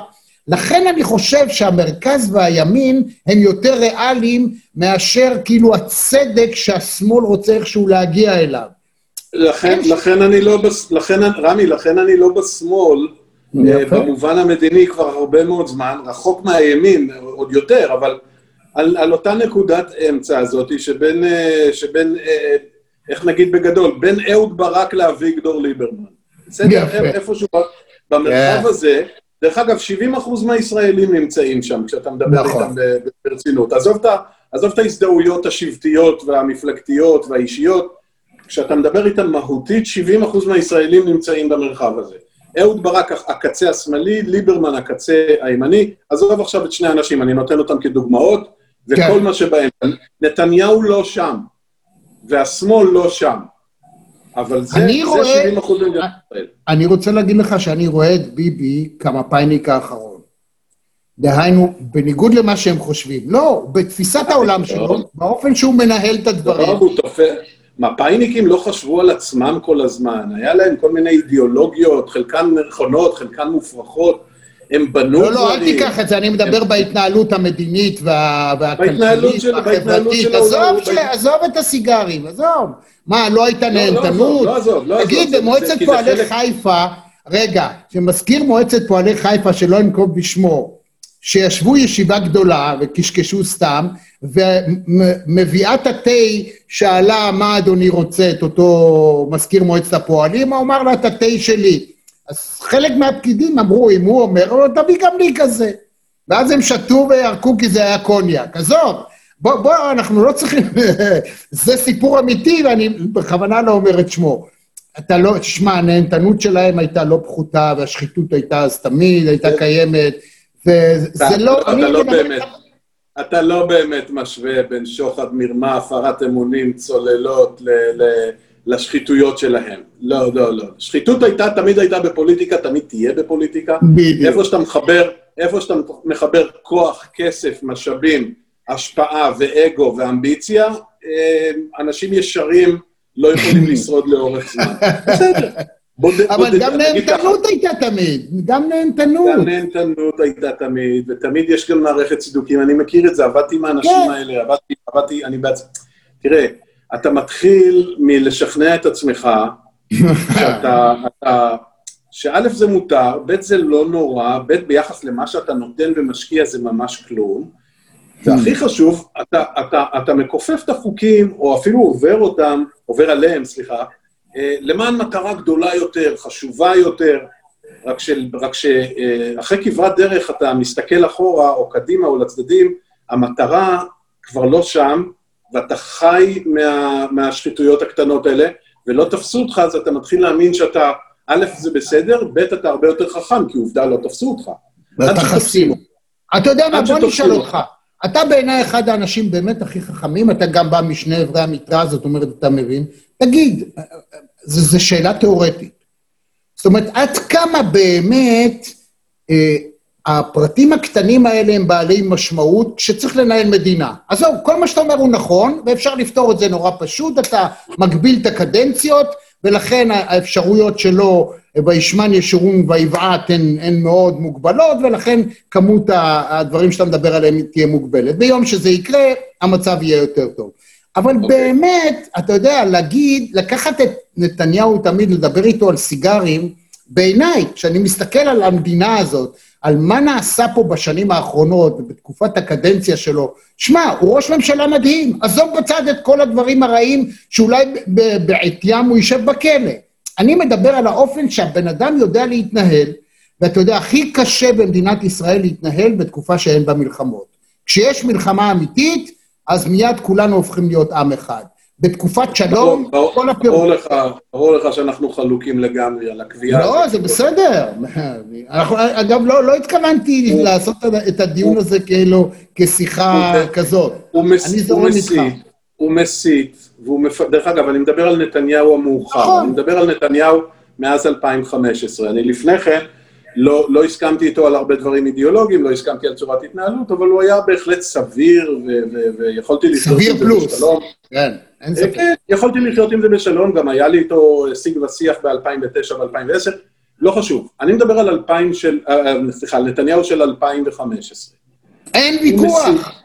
לכן אני חושב שהמרכז והימין הם יותר ריאליים מאשר כאילו הצדק שהשמאל רוצה איכשהו להגיע אליו. לכן, לכן אני לא, בס... לכן, רמי, לכן אני לא בשמאל, אה, במובן המדיני כבר הרבה מאוד זמן, רחוק מהימין עוד יותר, אבל על, על אותה נקודת אמצע הזאת שבין, אה, שבין, אה, איך נגיד בגדול, בין אהוד ברק לאביגדור ליברמן. בסדר? איפשהו במרחב כן. הזה, דרך אגב, 70 אחוז מהישראלים נמצאים שם, כשאתה מדבר נכון. איתם ברצינות. עזוב את, ההזדהויות השבטיות והמפלגתיות והאישיות, כשאתה מדבר איתם מהותית, 70 אחוז מהישראלים נמצאים במרחב הזה. אהוד ברק הקצה השמאלי, ליברמן הקצה הימני, עזוב עכשיו את שני האנשים, אני נותן אותם כדוגמאות, וכל כן. מה שבהם. נתניהו לא שם, והשמאל לא שם. אבל זה, זה רואה, 70 אחוז במדינת ישראל. אני רוצה להגיד לך שאני רואה את ביבי כמפאיניק האחרון. דהיינו, בניגוד למה שהם חושבים. לא, בתפיסת העולם שלו, באופן שהוא מנהל את הדברים. לא, הוא תופס... מפאיניקים לא חשבו על עצמם כל הזמן, היה להם כל מיני אידיאולוגיות, חלקן נכונות, חלקן מופרכות. הם בנו לא, לא, אל תיקח את זה, אני מדבר בהתנהלות המדינית והכלכלית והחברתית. עזוב את הסיגרים, עזוב. מה, לא הייתה נהנתנות? לא עזוב, לא עזוב. תגיד, במועצת פועלי חיפה, רגע, שמזכיר מועצת פועלי חיפה, שלא אנקוב בשמו, שישבו ישיבה גדולה וקשקשו סתם, ומביאת התה שאלה מה אדוני רוצה, את אותו מזכיר מועצת הפועלים, הוא אמר לה את התה שלי. אז חלק מהפקידים אמרו, אם הוא אומר, תביא גם לי כזה. ואז הם שתו וירקו כי זה היה קוניאק. עזוב, בוא, בוא, אנחנו לא צריכים... זה סיפור אמיתי, ואני בכוונה לא אומר את שמו. אתה לא, תשמע, הנהנתנות שלהם הייתה לא פחותה, והשחיתות הייתה אז תמיד, הייתה קיימת, וזה לא... אתה לא באמת... אתה לא באמת משווה בין שוחד, מרמה, הפרת אמונים, צוללות, ל... לשחיתויות שלהם. לא, לא, לא. שחיתות הייתה, תמיד הייתה בפוליטיקה, תמיד תהיה בפוליטיקה. בדיוק. איפה שאתה מחבר, איפה שאתה מחבר כוח, כסף, משאבים, השפעה ואגו ואמביציה, אה, אנשים ישרים לא יכולים לשרוד לאורך זמן. בסדר. אבל גם נהנתנות הייתה תמיד, גם נהנתנות. גם נהנתנות הייתה תמיד, ותמיד יש גם מערכת צידוקים, אני מכיר את זה, עבדתי עם האנשים כן. האלה, עבדתי, עבדתי, אני בעצמי. תראה, אתה מתחיל מלשכנע את עצמך שאתה, אתה, שא' זה מותר, ב' זה לא נורא, ב' ביחס למה שאתה נותן ומשקיע זה ממש כלום, והכי חשוב, אתה, אתה, אתה מכופף את החוקים, או אפילו עובר אותם, עובר עליהם, סליחה, אה, למען מטרה גדולה יותר, חשובה יותר, רק, שאחרי אה, כברת דרך אתה מסתכל אחורה, או קדימה, או לצדדים, המטרה כבר לא שם, ואתה חי מה, מהשחיתויות הקטנות האלה, ולא תפסו אותך, אז אתה מתחיל להאמין שאתה, א', זה בסדר, ב', אתה הרבה יותר חכם, כי עובדה לא תפסו אותך. ואתה חסים. אתה יודע מה, בוא נשאל אותך. אתה בעיניי אחד האנשים באמת הכי חכמים, אתה גם בא משני אברי המתרס, זאת אומרת, אתה מבין. תגיד, זו שאלה תיאורטית. זאת אומרת, עד כמה באמת אה, הפרטים הקטנים האלה הם בעלי משמעות שצריך לנהל מדינה. עזוב, כל מה שאתה אומר הוא נכון, ואפשר לפתור את זה נורא פשוט, אתה מגביל את הקדנציות, ולכן האפשרויות שלו, וישמן ישורון ויבעט, הן, הן מאוד מוגבלות, ולכן כמות הדברים שאתה מדבר עליהם תהיה מוגבלת. ביום שזה יקרה, המצב יהיה יותר טוב. אבל okay. אוקיי. באמת, אתה יודע, להגיד, לקחת את נתניהו תמיד, לדבר איתו על סיגרים, בעיניי, כשאני מסתכל על המדינה הזאת, על מה נעשה פה בשנים האחרונות, בתקופת הקדנציה שלו. שמע, הוא ראש ממשלה מדהים, עזוב בצד את כל הדברים הרעים, שאולי בעטיים הוא יישב בכלא. אני מדבר על האופן שהבן אדם יודע להתנהל, ואתה יודע, הכי קשה במדינת ישראל להתנהל בתקופה שאין בה מלחמות. כשיש מלחמה אמיתית, אז מיד כולנו הופכים להיות עם אחד. בתקופת שלום, כל הפירוט... ברור לך, ברור לך שאנחנו חלוקים לגמרי על הקביעה. לא, זה בסדר. אנחנו, אגב, לא, לא התכוונתי הוא, לעשות את הדיון הוא, הזה כאילו כשיחה הוא, כזאת. הוא, מס, הוא מסית, הוא מסית, והוא מפ... דרך אגב, אני מדבר על נתניהו המאוחר. נכון. אני מדבר על נתניהו מאז 2015. אני לפני כן... לא, לא הסכמתי איתו על הרבה דברים אידיאולוגיים, לא הסכמתי על צורת התנהלות, אבל הוא היה בהחלט סביר, ויכולתי לחיות עם זה בשלום. כן, אין ספק. כן, יכולתי לחיות עם זה בשלום, גם היה לי איתו שיג ושיח ב-2009 ו-2010, לא חשוב. אני מדבר על 2000 של, אה, אה, סליחה, על נתניהו של 2015. אין ויכוח.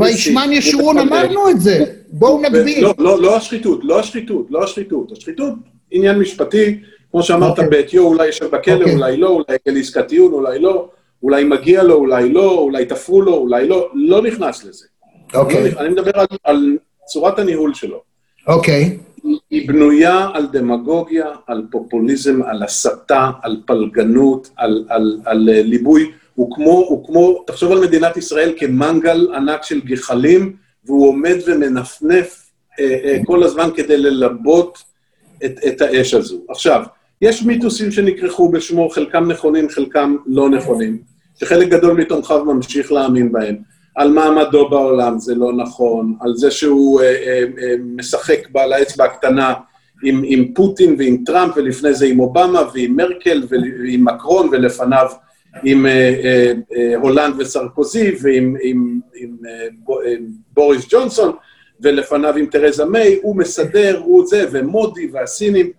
וישמן ישורון אמרנו את זה, בואו נגביל. לא, לא, לא השחיתות, לא השחיתות, לא השחיתות. השחיתות, עניין משפטי, כמו שאמרת, okay. בעטיו אולי יושב בכלא, okay. אוקיי. אולי לא, אולי יגיע לעסקת טיעון, אולי לא, אולי מגיע לו, אולי לא, אולי תפרו לו, אולי לא, לא נכנס לזה. אוקיי. Okay. אני מדבר על, על צורת הניהול שלו. אוקיי. Okay. היא בנויה על דמגוגיה, על פופוליזם, על הסתה, על פלגנות, על, על, על, על ליבוי. הוא כמו, הוא כמו, תחשוב על מדינת ישראל כמנגל ענק של גחלים, והוא עומד ומנפנף אה, אה, כל הזמן כדי ללבות את, את האש הזו. עכשיו, יש מיתוסים שנכרכו בשמו, חלקם נכונים, חלקם לא נכונים, שחלק גדול מתומכיו ממשיך להאמין בהם. על מעמדו בעולם זה לא נכון, על זה שהוא אה, אה, אה, משחק בעל האצבע הקטנה עם, עם פוטין ועם טראמפ, ולפני זה עם אובמה ועם מרקל ועם מקרון, ולפניו עם אה, אה, אה, הולנד וסרקוזי ועם עם, עם, אה, בוריס ג'ונסון, ולפניו עם תרזה מיי, הוא מסדר, הוא זה, ומודי והסינים.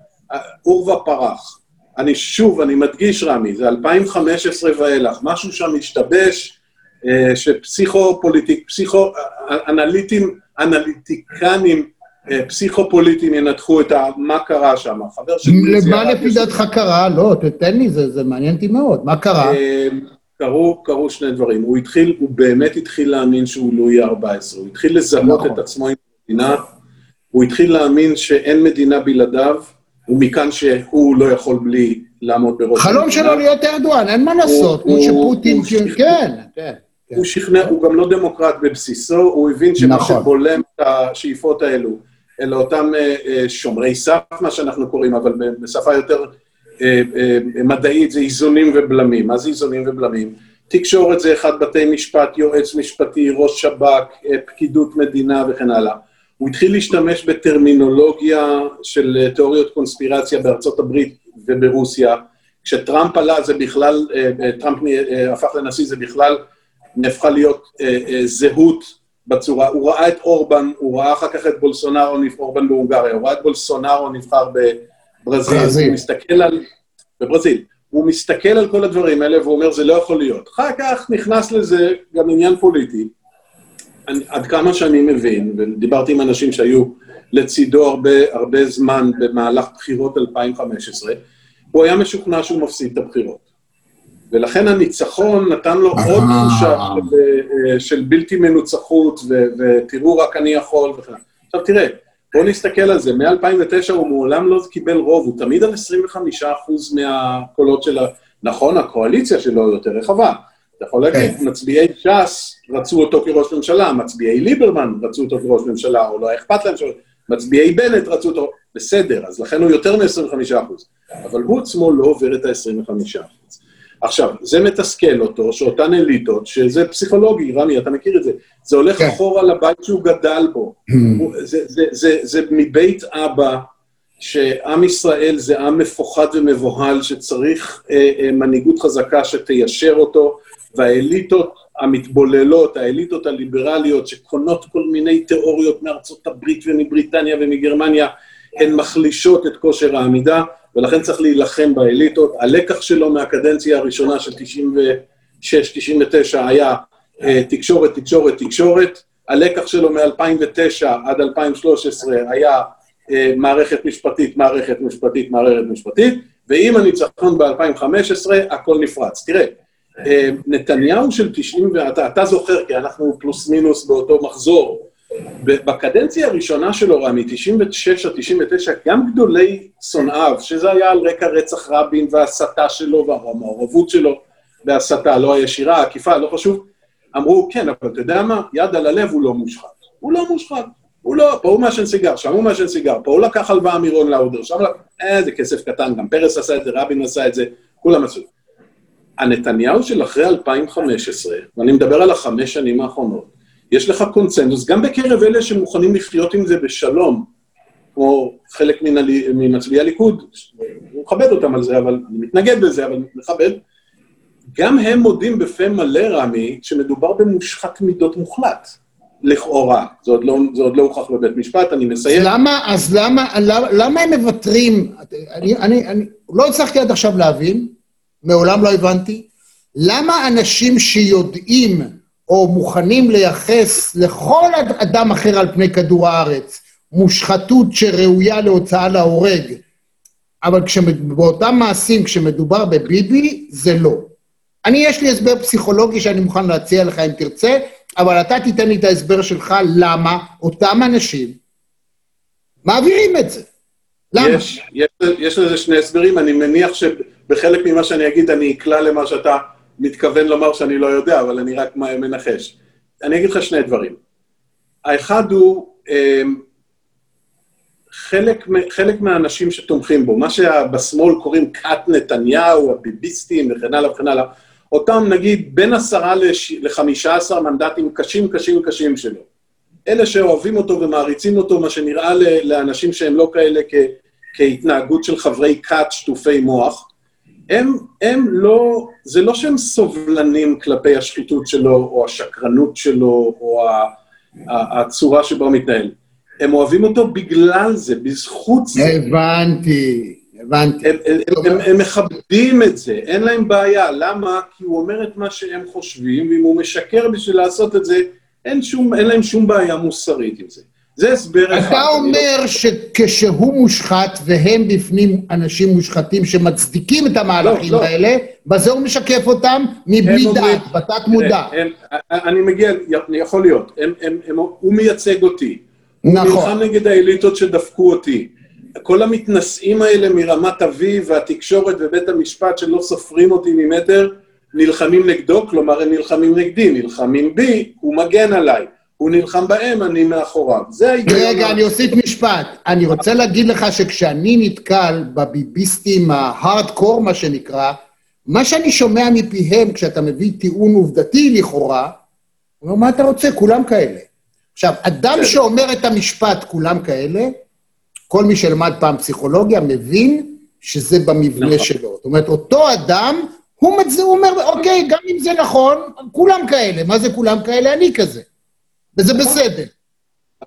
עורבא פרח. אני שוב, אני מדגיש, רמי, זה 2015 ואילך, משהו שם השתבש, אה, שפסיכו-פוליטיק, פסיכו-אנליטים, אנליטיקנים, אה, פסיכו-פוליטיים ינתחו את מה קרה שם. חבר של... למה לפי דעתך קרה? לא, תתן לי, זה, זה מעניין אותי מאוד. מה קרה? אה, קרו, קרו שני דברים. הוא התחיל, הוא באמת התחיל להאמין שהוא לואי ה-14. הוא התחיל לזהות נכון. את עצמו עם מדינה, הוא התחיל להאמין שאין מדינה בלעדיו, ומכאן שהוא לא יכול בלי לעמוד בראש... חלום שלו להיות ארדואן, אין מה לעשות, כמו שפוטין, כן, כן. הוא שכנע, הוא גם לא דמוקרט בבסיסו, הוא הבין שמה נכון. שבולם את השאיפות האלו, אלה אותם אה, אה, שומרי סף, מה שאנחנו קוראים, אבל בשפה יותר אה, מדעית זה איזונים ובלמים. מה זה איזונים ובלמים? תקשורת זה אחד בתי משפט, יועץ משפטי, ראש שב"כ, פקידות מדינה וכן הלאה. הוא התחיל להשתמש בטרמינולוגיה של תיאוריות קונספירציה בארצות הברית וברוסיה. כשטראמפ עלה זה בכלל, טראמפ הפך לנשיא, זה בכלל נהפכה להיות זהות בצורה, הוא ראה את אורבן, הוא ראה אחר כך את בולסונארו, אורבן בהונגריה, הוא ראה את בולסונארו נבחר בברזיל, ברזיל. הוא מסתכל על... בברזיל. הוא מסתכל על כל הדברים האלה והוא אומר, זה לא יכול להיות. אחר כך נכנס לזה גם עניין פוליטי. אני, עד כמה שאני מבין, ודיברתי עם אנשים שהיו לצידו הרבה, הרבה זמן במהלך בחירות 2015, הוא היה משוכנע שהוא מפסיד את הבחירות. ולכן הניצחון נתן לו עוד תחושה של, של בלתי מנוצחות, ותראו, רק אני יכול וכן. עכשיו תראה, בואו נסתכל על זה, מ-2009 הוא מעולם לא קיבל רוב, הוא תמיד על 25% מהקולות של ה... נכון, הקואליציה שלו יותר רחבה, אתה יכול להגיד, כן. מצביעי ש"ס רצו אותו כראש ממשלה, מצביעי ליברמן רצו אותו כראש ממשלה, או לא אכפת להם, מצביעי בנט רצו אותו, בסדר, אז לכן הוא יותר מ-25%. אבל הוא עצמו לא עובר את ה-25%. עכשיו, זה מתסכל אותו, שאותן אליטות, שזה פסיכולוגי, רמי, אתה מכיר את זה, זה הולך כן. אחורה לבית שהוא גדל בו. זה, זה, זה, זה מבית אבא, שעם ישראל זה עם מפוחד ומבוהל, שצריך אה, אה, מנהיגות חזקה שתיישר אותו, והאליטות המתבוללות, האליטות הליברליות שקונות כל מיני תיאוריות מארצות הברית ומבריטניה ומגרמניה, הן מחלישות את כושר העמידה, ולכן צריך להילחם באליטות. הלקח שלו מהקדנציה הראשונה של 96-99 היה אה, תקשורת, תקשורת, תקשורת. הלקח שלו מ-2009 עד 2013 היה אה, מערכת משפטית, מערכת משפטית, מערכת משפטית, ועם הניצחון ב-2015 הכל נפרץ. תראה, אה, נתניהו של 90, ואתה אתה זוכר, כי אנחנו פלוס מינוס באותו מחזור, בקדנציה הראשונה שלו, רמי, 96 או 99, גם גדולי שונאיו, שזה היה על רקע רצח רבין וההסתה שלו והמעורבות שלו בהסתה, לא הישירה, העקיפה, לא חשוב, אמרו, כן, אבל אתה יודע מה? יד על הלב הוא לא מושחת. הוא לא מושחת. הוא לא, פה הוא מעשן סיגר, שם הוא מעשן סיגר, פה הוא לקח הלוואה מרון לאודר, שם לקח... אה, זה כסף קטן, גם פרס עשה את זה, רבין עשה את זה, כולם עשו. הנתניהו של אחרי 2015, ואני מדבר על החמש שנים האחרונות, יש לך קונצנזוס, גם בקרב אלה שמוכנים לחיות עם זה בשלום, כמו חלק ממצביעי הליכוד, אני מכבד אותם על זה, אבל אני מתנגד לזה, אבל מכבד, גם הם מודים בפה מלא, רמי, שמדובר במושחת מידות מוחלט. לכאורה. זה עוד לא, זה עוד לא הוכח בבית משפט, אני מסיים. למה, אז למה, למה, למה הם מוותרים? אני, אני, אני לא הצלחתי עד עכשיו להבין, מעולם לא הבנתי, למה אנשים שיודעים או מוכנים לייחס לכל אדם אחר על פני כדור הארץ מושחתות שראויה להוצאה להורג, אבל באותם מעשים, כשמדובר בביבי, זה לא. אני, יש לי הסבר פסיכולוגי שאני מוכן להציע לך אם תרצה, אבל אתה תיתן לי את ההסבר שלך למה אותם אנשים מעבירים את זה. למה? יש, יש, יש לזה שני הסברים, אני מניח שבחלק ממה שאני אגיד אני אקלע למה שאתה מתכוון לומר שאני לא יודע, אבל אני רק מנחש. אני אגיד לך שני דברים. האחד הוא, אמ, חלק, חלק מהאנשים שתומכים בו, מה שבשמאל קוראים כת נתניהו, הביביסטים וכן הלאה וכן הלאה, אותם נגיד בין עשרה לחמישה עשר מנדטים קשים קשים קשים שלו. אלה שאוהבים אותו ומעריצים אותו, מה שנראה לאנשים שהם לא כאלה כ, כהתנהגות של חברי כת שטופי מוח, הם, הם לא, זה לא שהם סובלנים כלפי השחיתות שלו, או השקרנות שלו, או הצורה שבה הוא מתנהל. הם אוהבים אותו בגלל זה, בזכות זה. הבנתי. הבנתי. הם, הם, הם, הם מכבדים את זה, אין להם בעיה. למה? כי הוא אומר את מה שהם חושבים, ואם הוא משקר בשביל לעשות את זה, אין, שום, אין להם שום בעיה מוסרית עם זה. זה הסבר אחד. אתה אומר לא... שכשהוא מושחת והם בפנים אנשים מושחתים שמצדיקים את המהלכים לא, לא. האלה, בזה הוא משקף אותם מבלי דעת, בתת מודע. הם, אני מגיע, יכול להיות, הם, הם, הם, הוא מייצג אותי. נכון. הוא נלחם נגד האליטות שדפקו אותי. כל המתנשאים האלה מרמת אביב והתקשורת ובית המשפט שלא סופרים אותי ממטר, נלחמים נגדו, כלומר הם נלחמים נגדי, נלחמים בי, הוא מגן עליי. הוא נלחם בהם, אני מאחוריו. זה ההיגיון. רגע, אני אוסיף משפט. אני רוצה להגיד לך שכשאני נתקל בביביסטים ההארדקור, מה שנקרא, מה שאני שומע מפיהם כשאתה מביא טיעון עובדתי לכאורה, הוא אומר, מה אתה רוצה? כולם כאלה. עכשיו, אדם שאומר את המשפט, כולם כאלה, כל מי שלמד פעם פסיכולוגיה מבין שזה במבנה נכון. שלו. זאת אומרת, אותו אדם, הוא, מצ... הוא אומר, אוקיי, גם אם זה נכון, כולם כאלה. מה זה כולם כאלה? אני כזה. וזה. בסדר.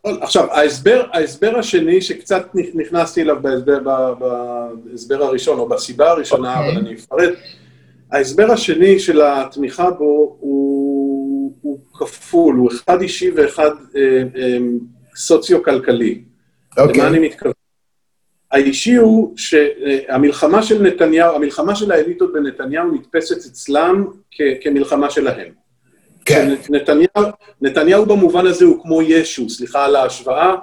עכשיו, ההסבר, ההסבר השני, שקצת נכנסתי אליו בהסבר, בהסבר הראשון, או בסיבה הראשונה, okay. אוקיי. אבל אני אפרט, ההסבר השני של התמיכה בו הוא, הוא כפול, הוא אחד אישי ואחד אה, אה, סוציו-כלכלי. אוקיי. למה אני מתכוון? האישי הוא שהמלחמה של נתניהו, המלחמה של האליטות בנתניהו נתפסת אצלם כ- כמלחמה שלהם. כן. נתניהו, נתניהו במובן הזה הוא כמו ישו, סליחה על ההשוואה,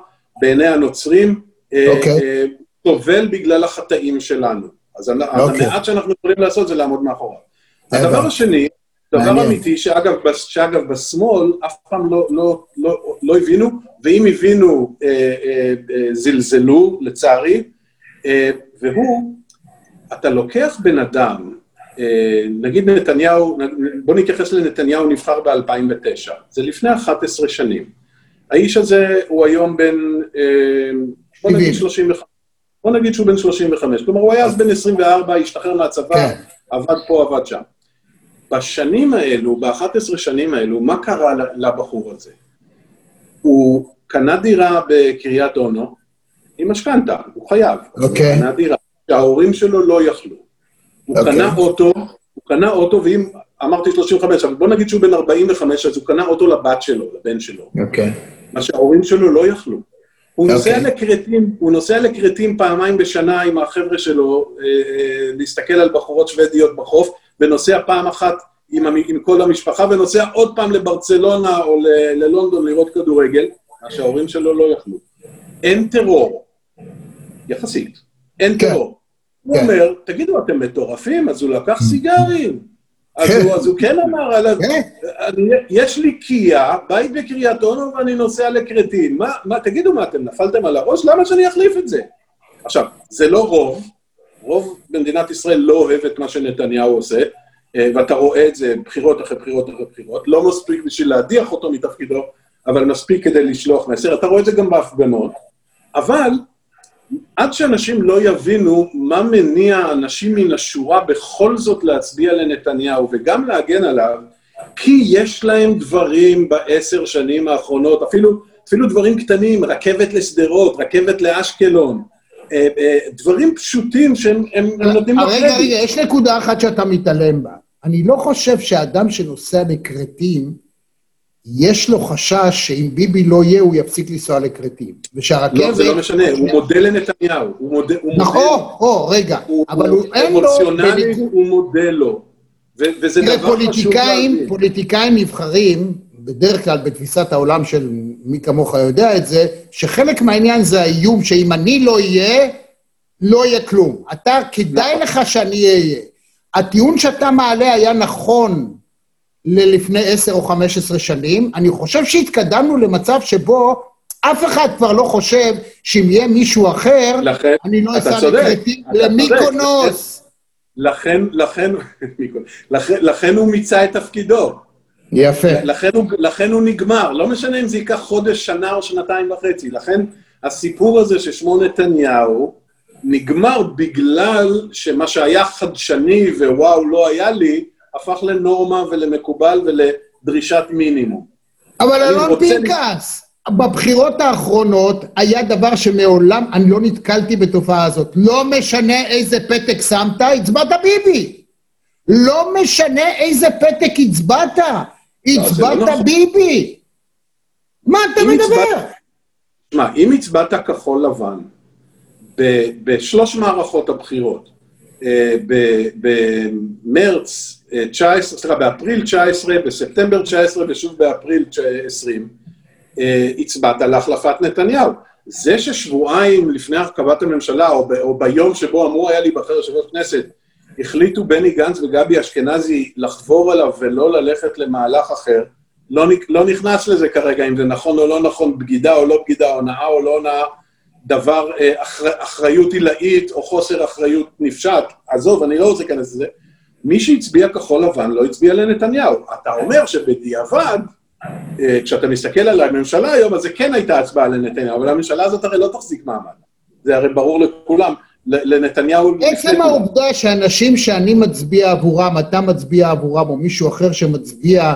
בעיני הנוצרים, אה, אוקיי. אה, בגלל החטאים שלנו. אז אוקיי. המעט שאנחנו יכולים לעשות זה לעמוד מאחוריו. הדבר השני, דבר אמיתי, שאגב, שאגב, בשמאל אף פעם לא, לא, לא, לא הבינו, ואם הבינו, אה, אה, אה, זלזלו, לצערי, אה, והוא, אתה לוקח בן אדם, נגיד נתניהו, בוא נתייחס לנתניהו נבחר ב-2009, זה לפני 11 שנים. האיש הזה הוא היום בן, אה, בוא נגיד 35, בוא נגיד שהוא בן 35, כלומר הוא היה אז בן 24, השתחרר מהצבא, כן. עבד פה, עבד שם. בשנים האלו, ב-11 שנים האלו, מה קרה לבחור הזה? הוא קנה דירה בקריית אונו עם משכנתה, הוא חייב. אוקיי. הוא קנה דירה שההורים שלו לא יכלו. הוא אוקיי. קנה אוטו, הוא קנה אוטו, ואם אמרתי 35, אבל בוא נגיד שהוא בן 45, אז הוא קנה אוטו לבת שלו, לבן שלו. אוקיי. מה שההורים שלו לא יכלו. הוא נוסע okay. לכרתים, הוא נוסע לכרתים פעמיים בשנה עם החבר'ה שלו, אה, אה, להסתכל על בחורות שוודיות בחוף, ונוסע פעם אחת עם, עם כל המשפחה, ונוסע עוד פעם לברצלונה או ל, ללונדון לראות כדורגל, מה שההורים שלו לא יכלו. אין טרור, יחסית, אין כן. טרור. הוא כן. אומר, תגידו, אתם מטורפים? אז הוא לקח סיגרים. אז, הוא, אז הוא כן אמר, עליו, יש לי קיה, בית בקריית אונו ואני נוסע. מה, מה, תגידו מה, אתם נפלתם על הראש? למה שאני אחליף את זה? עכשיו, זה לא רוב, רוב במדינת ישראל לא אוהב את מה שנתניהו עושה, אה, ואתה רואה את זה בחירות אחרי בחירות אחרי בחירות, לא מספיק בשביל להדיח אותו מתפקידו, אבל מספיק כדי לשלוח מסר. אתה רואה את זה גם בהפגנות, אבל עד שאנשים לא יבינו מה מניע אנשים מן השורה בכל זאת להצביע לנתניהו וגם להגן עליו, כי יש להם דברים בעשר שנים האחרונות, אפילו, אפילו דברים קטנים, רכבת לשדרות, רכבת לאשקלון, אה, אה, דברים פשוטים שהם נותנים לו רגע, רגע, יש נקודה אחת שאתה מתעלם בה. אני לא חושב שאדם שנוסע לכרתים, יש לו חשש שאם ביבי לא יהיה, הוא יפסיק לנסוע לכרתים. ושהרכבת... לא, זה לא משנה, הוא מודה לנתניהו. הוא מודה... נכון, או, רגע, אבל הוא אין לו... אמוציונלית הוא מודה לו. וזה דבר חשוב להגיד. פוליטיקאים נבחרים, בדרך כלל בתפיסת העולם של מי כמוך יודע את זה, שחלק מהעניין זה האיום שאם אני לא אהיה, לא יהיה כלום. אתה, כדאי נכון. לך שאני אהיה. הטיעון שאתה מעלה היה נכון ללפני עשר או חמש עשרה שנים. אני חושב שהתקדמנו למצב שבו אף אחד כבר לא חושב שאם יהיה מישהו אחר, לכן, אני לא אסע לקרטים למיקונוס. לכן, לכן, לכן, לכן הוא מיצה את תפקידו. יפה. לכן הוא, לכן הוא נגמר, לא משנה אם זה ייקח חודש, שנה או שנתיים וחצי. לכן הסיפור הזה ששמו נתניהו נגמר בגלל שמה שהיה חדשני ווואו לא היה לי, הפך לנורמה ולמקובל ולדרישת מינימום. אבל אלון פנקס, בבחירות האחרונות היה דבר שמעולם, אני לא נתקלתי בתופעה הזאת. לא משנה איזה פתק שמת, הצבעת ביבי. לא משנה איזה פתק הצבעת, הצבעת לא נכון. ביבי. מה אתה מדבר? שמע, אם הצבעת כחול לבן בשלוש מערכות הבחירות, במרץ 19, אה, סליחה, באפריל 19, בספטמבר 19 ושוב באפריל 20, אה, הצבעת להחלפת נתניהו. זה ששבועיים לפני הרכבת הממשלה, או, ב, או ביום שבו אמור היה להיבחר יושב ראש כנסת, החליטו בני גנץ וגבי אשכנזי לחבור עליו ולא ללכת למהלך אחר, לא, לא נכנס לזה כרגע, אם זה נכון או לא נכון, בגידה או לא בגידה, הונאה או לא הונאה, דבר, אחר, אחריות עילאית או חוסר אחריות נפשט, עזוב, אני לא רוצה להיכנס לזה. מי שהצביע כחול לבן לא הצביע לנתניהו. אתה אומר שבדיעבד, אה, כשאתה מסתכל על הממשלה היום, אז זה כן הייתה הצבעה לנתניהו, אבל הממשלה הזאת הרי לא תחזיק מעמד. זה הרי ברור לכולם. לנתניהו... עצם העובדה שאנשים שאני מצביע עבורם, אתה מצביע עבורם, או מישהו אחר שמצביע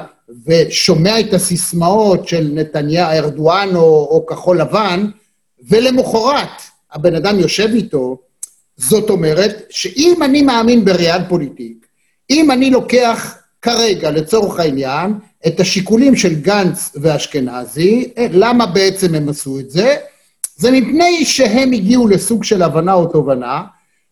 ושומע את הסיסמאות של נתניהו, ארדואן או, או כחול לבן, ולמחרת הבן אדם יושב איתו, זאת אומרת שאם אני מאמין בריאל פוליטיק, אם אני לוקח כרגע, לצורך העניין, את השיקולים של גנץ ואשכנזי, אה, למה בעצם הם עשו את זה? זה מפני שהם הגיעו לסוג של הבנה או תובנה,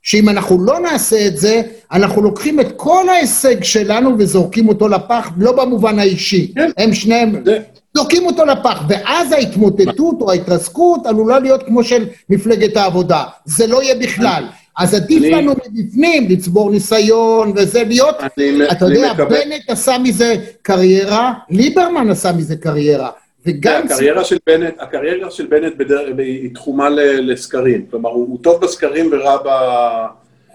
שאם אנחנו לא נעשה את זה, אנחנו לוקחים את כל ההישג שלנו וזורקים אותו לפח, לא במובן האישי. כן. הם שניהם זה... זורקים אותו לפח, ואז ההתמוטטות או ההתרסקות עלולה להיות כמו של מפלגת העבודה. זה לא יהיה בכלל. אז עדיף. לנו מבפנים לצבור ניסיון וזה, להיות... אתה יודע. בנט עשה מזה קריירה, ליברמן עשה מזה קריירה. וגנץ... הקריירה של בנט, הקריירה של בנט בדר... היא תחומה לסקרים. כלומר, הוא, הוא טוב בסקרים ורע ב...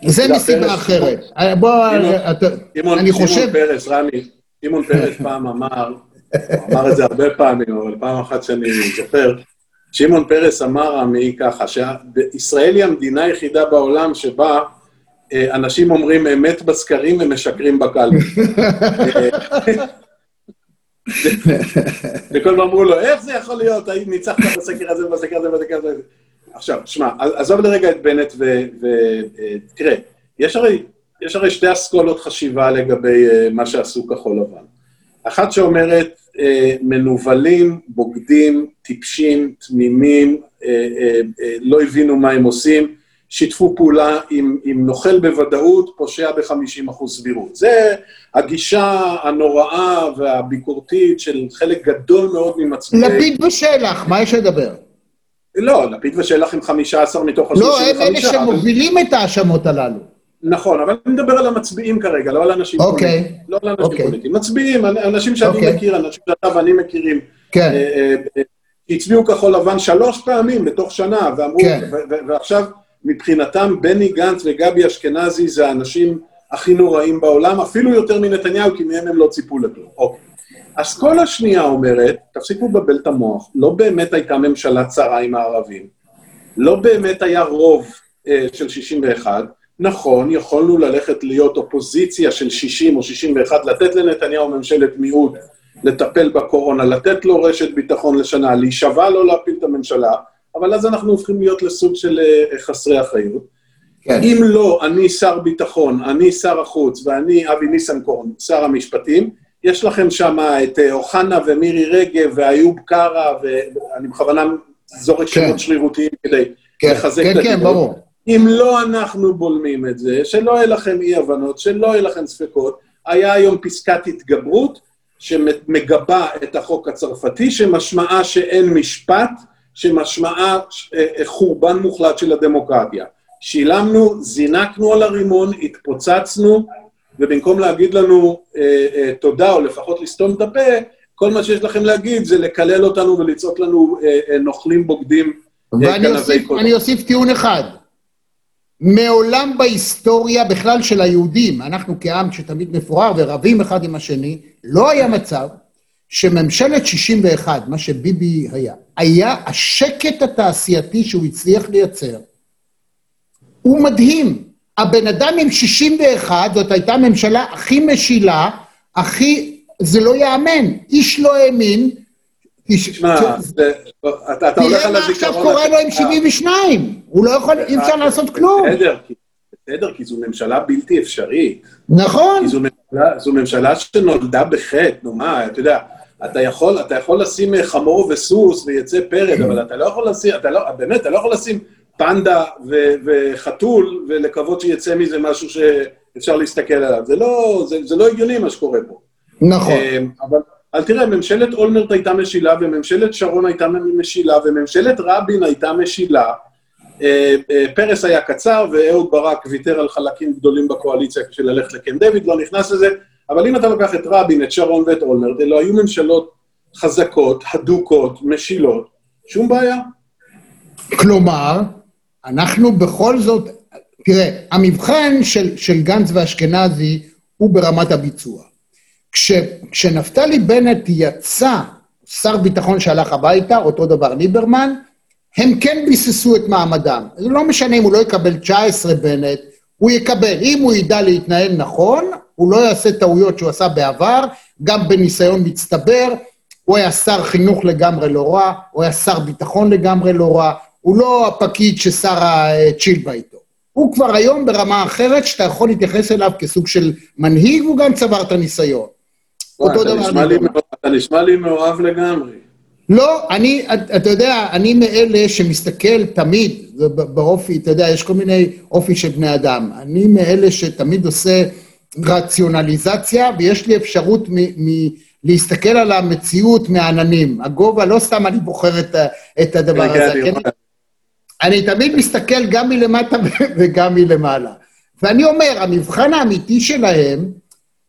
זה מסיבה אחרת. בוא, אני חושב... שמעון פרס, רמי, שמעון פרס פעם אמר, הוא אמר את זה הרבה פעמים, אבל פעם אחת שאני זוכר, שמעון פרס אמר, רמי, ככה, שישראל היא המדינה היחידה בעולם שבה אה, אנשים אומרים אמת בסקרים ומשקרים בקלפי. וכל הזמן אמרו לו, איך זה יכול להיות? האם ניצחת בסקר הזה, בסקר הזה, בסקר הזה? עכשיו, שמע, עזוב לרגע את בנט ותראה, אה, יש הרי, יש הרי שתי אסכולות חשיבה לגבי uh, מה שעשו כחול לבן. אחת שאומרת, מנוולים, בוגדים, טיפשים, תמימים, uh, uh, uh, לא הבינו מה הם עושים, שיתפו פעולה עם, עם נוכל בוודאות, פושע ב-50% סבירות. זה הגישה הנוראה והביקורתית של חלק גדול מאוד ממצביעי... לפיד ושלח, מה יש לדבר? לא, לפיד ושלח הם 15 מתוך ה-35. לא, הם אלה שמובילים את ההאשמות הללו. נכון, אבל אני מדבר על המצביעים כרגע, לא על אנשים אוקיי. פוליטיים. לא על אנשים אוקיי. פוליטיים. מצביעים, אנשים שאני אוקיי. מכיר, אנשים שאתה ואני מכירים. כן. אה, אה, אה, הצביעו כחול לבן שלוש פעמים בתוך שנה, ואמרו, כן. ועכשיו מבחינתם בני גנץ וגבי אשכנזי זה האנשים הכי נוראים בעולם, אפילו יותר מנתניהו, כי מהם הם לא ציפו לכלום. אוקיי. אסכולה השנייה אומרת, תפסיקו לבלבל את המוח, לא באמת הייתה ממשלה צרה עם הערבים, לא באמת היה רוב אה, של 61, נכון, יכולנו ללכת להיות אופוזיציה של 60 או 61, לתת לנתניהו ממשלת מיעוט, לטפל בקורונה, לתת לו רשת ביטחון לשנה, להישבע לא להפיל את הממשלה, אבל אז אנחנו הופכים להיות לסוג של אה, חסרי אחריות. כן. אם לא, אני שר ביטחון, אני שר החוץ ואני אבי ניסנקורן, שר המשפטים, יש לכם שם את אה, אוחנה ומירי רגב ואיוב קרא, ואני בכוונה זורק כן. שמות שרירותיים כדי כן, לחזק כן, את כן, הדיבור. ברור. אם לא אנחנו בולמים את זה, שלא יהיה לכם אי-הבנות, שלא יהיה לכם ספקות, היה היום פסקת התגברות שמגבה את החוק הצרפתי, שמשמעה שאין משפט, שמשמעה אה, אה, חורבן מוחלט של הדמוקרטיה. שילמנו, זינקנו על הרימון, התפוצצנו, ובמקום להגיד לנו אה, אה, תודה, או לפחות לסתום את הפה, כל מה שיש לכם להגיד זה לקלל אותנו ולצעוק לנו אה, אה, נוכלים בוגדים, אה, ואני אוסיף טיעון אחד. מעולם בהיסטוריה בכלל של היהודים, אנחנו כעם שתמיד מפורר ורבים אחד עם השני, לא היה מצב שממשלת 61, מה שביבי היה, היה השקט התעשייתי שהוא הצליח לייצר. הוא מדהים. הבן אדם עם 61, זאת הייתה הממשלה הכי משילה, הכי... זה לא ייאמן. איש לא האמין. תשמע, זה- אתה הולך תראה על מה עכשיו הזיכרון... קורה לו עם הקצר. 72. הוא לא יכול, אי אפשר לעשות כלום. בסדר, כי- זו ממשלה בלתי אפשרית. נכון. כי זו ממשלה, שנולדה בחטא, נו מה, אתה יודע, אתה יכול, אתה יכול לשים אה, חמור וסוס ויצא פרד, אבל אתה לא יכול לשים, אתה לא, באמת, אתה לא יכול לשים פנדה ו, וחתול ולקוות שיצא מזה משהו שאפשר להסתכל עליו. זה לא, זה, זה לא הגיוני מה שקורה פה. נכון. אה, אבל, אבל תראה, ממשלת אולמרט הייתה משילה, וממשלת שרון הייתה משילה, וממשלת רבין הייתה משילה. אה, אה, פרס היה קצר, ואהוד ברק ויתר על חלקים גדולים בקואליציה בשביל ללכת לקן דיוויד, לא נכנס לזה. אבל אם אתה לוקח את רבין, את שרון ואת אולמרט, אלו היו ממשלות חזקות, הדוקות, משילות, שום בעיה. כלומר, אנחנו בכל זאת, תראה, המבחן של, של גנץ ואשכנזי הוא ברמת הביצוע. כש, כשנפתלי בנט יצא, שר ביטחון שהלך הביתה, אותו דבר ליברמן, הם כן ביססו את מעמדם. זה לא משנה אם הוא לא יקבל 19 בנט, הוא יקבל. אם הוא ידע להתנהל נכון, הוא לא יעשה טעויות שהוא עשה בעבר, גם בניסיון מצטבר. הוא היה שר חינוך לגמרי לא רע, הוא היה שר ביטחון לגמרי לא רע, הוא לא הפקיד ששרה צ'ילבה איתו. הוא כבר היום ברמה אחרת שאתה יכול להתייחס אליו כסוג של מנהיג, והוא גם צבר את הניסיון. אותו דבר אתה נשמע לי מאוהב לגמרי. לא, אני, אתה יודע, אני מאלה שמסתכל תמיד, באופי, אתה יודע, יש כל מיני אופי של בני אדם. אני מאלה שתמיד עושה רציונליזציה, ויש לי אפשרות מ- מ- להסתכל על המציאות מהעננים. הגובה, לא סתם אני בוחר את, את הדבר כן, הזה. אני. אני תמיד מסתכל גם מלמטה וגם מלמעלה. ואני אומר, המבחן האמיתי שלהם,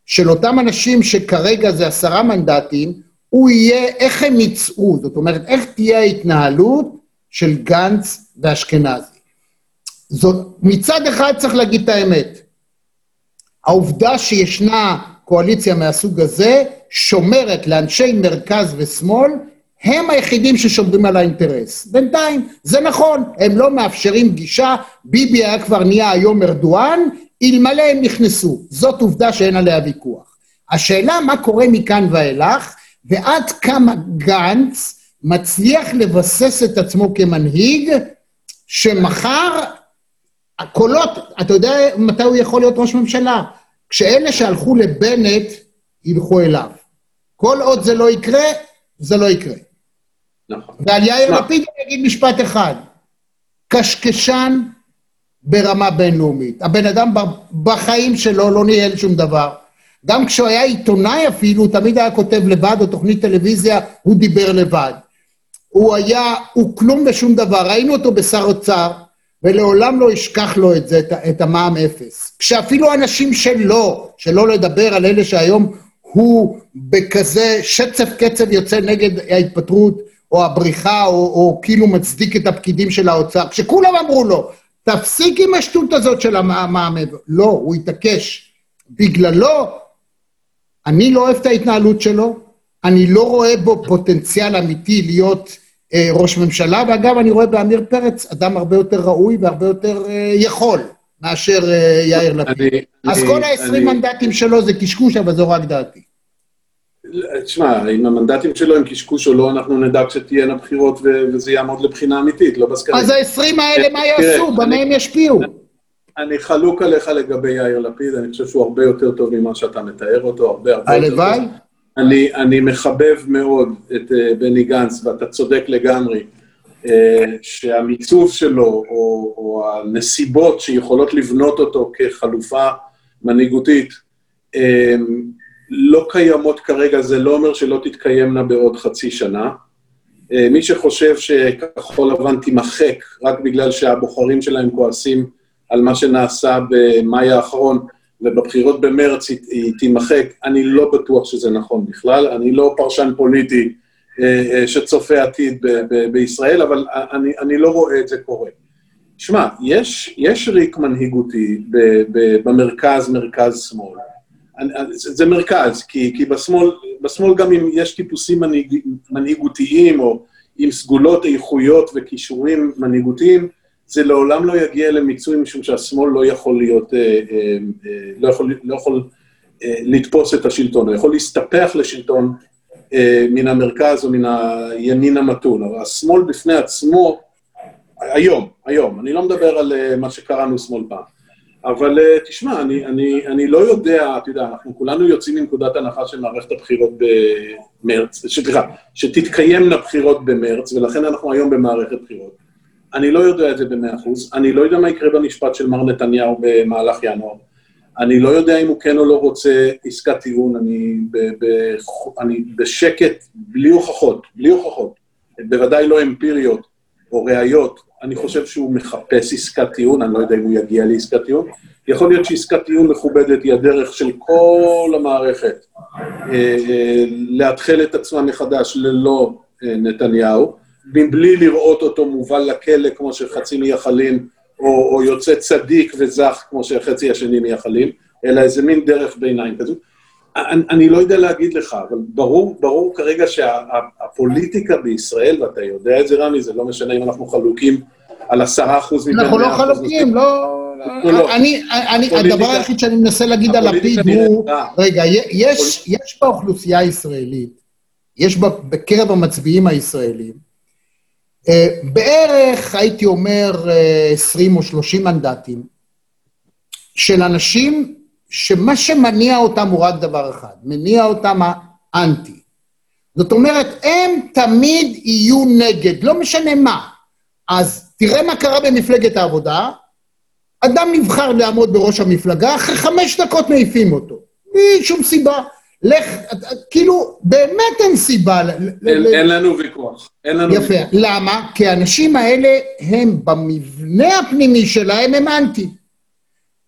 של אותם אנשים שכרגע זה עשרה מנדטים, הוא יהיה איך הם יצאו, זאת אומרת, איך תהיה ההתנהלות של גנץ ואשכנזי. זאת, מצד אחד צריך להגיד את האמת, העובדה שישנה קואליציה מהסוג הזה, שומרת לאנשי מרכז ושמאל, הם היחידים ששומרים על האינטרס. בינתיים, זה נכון, הם לא מאפשרים גישה, ביבי היה כבר נהיה היום ארדואן, אלמלא הם נכנסו. זאת עובדה שאין עליה ויכוח. השאלה מה קורה מכאן ואילך, ועד כמה גנץ מצליח לבסס את עצמו כמנהיג, שמחר הקולות, אתה יודע מתי הוא יכול להיות ראש ממשלה? כשאלה שהלכו לבנט ילכו אליו. כל עוד זה לא יקרה, זה לא יקרה. נכון. ועל יאיר מה? לפיד אני אגיד משפט אחד. קשקשן ברמה בינלאומית. הבן אדם בחיים שלו לא ניהל שום דבר. גם כשהוא היה עיתונאי אפילו, הוא תמיד היה כותב לבד, או תוכנית טלוויזיה, הוא דיבר לבד. הוא היה, הוא כלום ושום דבר. ראינו אותו בשר אוצר, ולעולם לא ישכח לו את זה, את המע"מ אפס. כשאפילו אנשים שלו, שלא לדבר על אלה שהיום הוא בכזה שצף קצב יוצא נגד ההתפטרות, או הבריחה, או, או כאילו מצדיק את הפקידים של האוצר, כשכולם אמרו לו, תפסיק עם השטות הזאת של המע"מ, לא, הוא התעקש. בגללו, אני לא אוהב את ההתנהלות שלו, אני לא רואה בו פוטנציאל אמיתי להיות אה, ראש ממשלה, ואגב, אני רואה בעמיר פרץ אדם הרבה יותר ראוי והרבה יותר אה, יכול מאשר אה, יאיר לפיד. אז כל ה-20 מנדטים שלו זה קשקוש, אבל זו רק דעתי. תשמע, אם המנדטים שלו הם קשקוש או לא, אנחנו נדע כשתהיינה בחירות וזה יעמוד לבחינה אמיתית, לא בסקרים. אז ה-20 האלה, מה יעשו? במה הם ישפיעו? אני חלוק עליך לגבי יאיר לפיד, אני חושב שהוא הרבה יותר טוב ממה שאתה מתאר אותו, הרבה הרבה יותר טוב. הלוואי. אני, אני מחבב מאוד את uh, בני גנץ, ואתה צודק לגמרי, uh, שהמיצוב שלו, או, או הנסיבות שיכולות לבנות אותו כחלופה מנהיגותית, uh, לא קיימות כרגע, זה לא אומר שלא תתקיימנה בעוד חצי שנה. Uh, מי שחושב שכחול לבן תימחק רק בגלל שהבוחרים שלהם כועסים על מה שנעשה במאי האחרון, ובבחירות במרץ היא תימחק, אני לא בטוח שזה נכון בכלל, אני לא פרשן פוליטי אה, אה, שצופה עתיד ב, ב, בישראל, אבל אני, אני לא רואה את זה קורה. שמע, יש, יש ריק מנהיגותי ב, ב, במרכז, מרכז-שמאל. זה, מרכז, כי, כי בשמאל, בשמאל גם אם יש טיפוסים מנהיג, מנהיגותיים, או עם סגולות איכויות וכישורים מנהיגותיים, זה לעולם לא יגיע למיצוי, משום שהשמאל לא יכול להיות, אה, אה, אה, לא יכול, לא יכול לתפוס את השלטון, הוא יכול להסתפח לשלטון מן המרכז או מן הימין המתון, אבל השמאל בפני עצמו, היום, היום, אני לא מדבר על מה שקראנו שמאל פעם, אבל תשמע, אני, אני, אני לא יודע, אתה יודע, אנחנו כולנו יוצאים מנקודת הנחה של מערכת הבחירות במרץ, סליחה, שתתקיימנה בחירות במרץ, ולכן אנחנו היום במערכת בחירות. אני לא יודע את זה במאה אחוז, אני לא יודע מה יקרה במשפט של מר נתניהו במהלך ינואר. אני לא יודע אם הוא כן או לא רוצה עסקת טיעון, אני, ב, ב, אני בשקט, בלי הוכחות, בלי הוכחות, בוודאי לא אמפיריות או ראיות, אני חושב שהוא מחפש עסקת טיעון, אני לא יודע אם הוא יגיע לעסקת טיעון. יכול להיות שעסקת טיעון מכובדת היא הדרך של כל המערכת אה, לאתחל את עצמה מחדש ללא אה, נתניהו. מבלי לראות אותו מובל לכלא כמו שחצי מייחלים, או, או יוצא צדיק וזך כמו שחצי השני מייחלים, אלא איזה מין דרך ביניים כזו. אני, אני לא יודע להגיד לך, אבל ברור, ברור כרגע שהפוליטיקה שה, בישראל, ואתה יודע את זה, רמי, זה לא משנה אם אנחנו חלוקים על עשרה אחוז מבין אנחנו לא חלוקים, לא... לא. אני, אני, הדבר היחיד שאני מנסה להגיד על לפיד הוא, רגע, יש, יש באוכלוסייה הישראלית, יש בקרב המצביעים הישראלים, אה, בערך, הייתי אומר, 20 אה, או 30 מנדטים של אנשים שמה שמניע אותם הוא רק דבר אחד, מניע אותם האנטי. זאת אומרת, הם תמיד יהיו נגד, לא משנה מה. אז תראה מה קרה במפלגת העבודה, אדם נבחר לעמוד בראש המפלגה, אחרי חמש דקות מעיפים אותו. בלי שום סיבה. לך, כאילו, באמת אין סיבה. אין, אין לנו ויכוח. אין לנו יפה. ויכוח. למה? כי האנשים האלה הם, במבנה הפנימי שלהם, הם אנטי.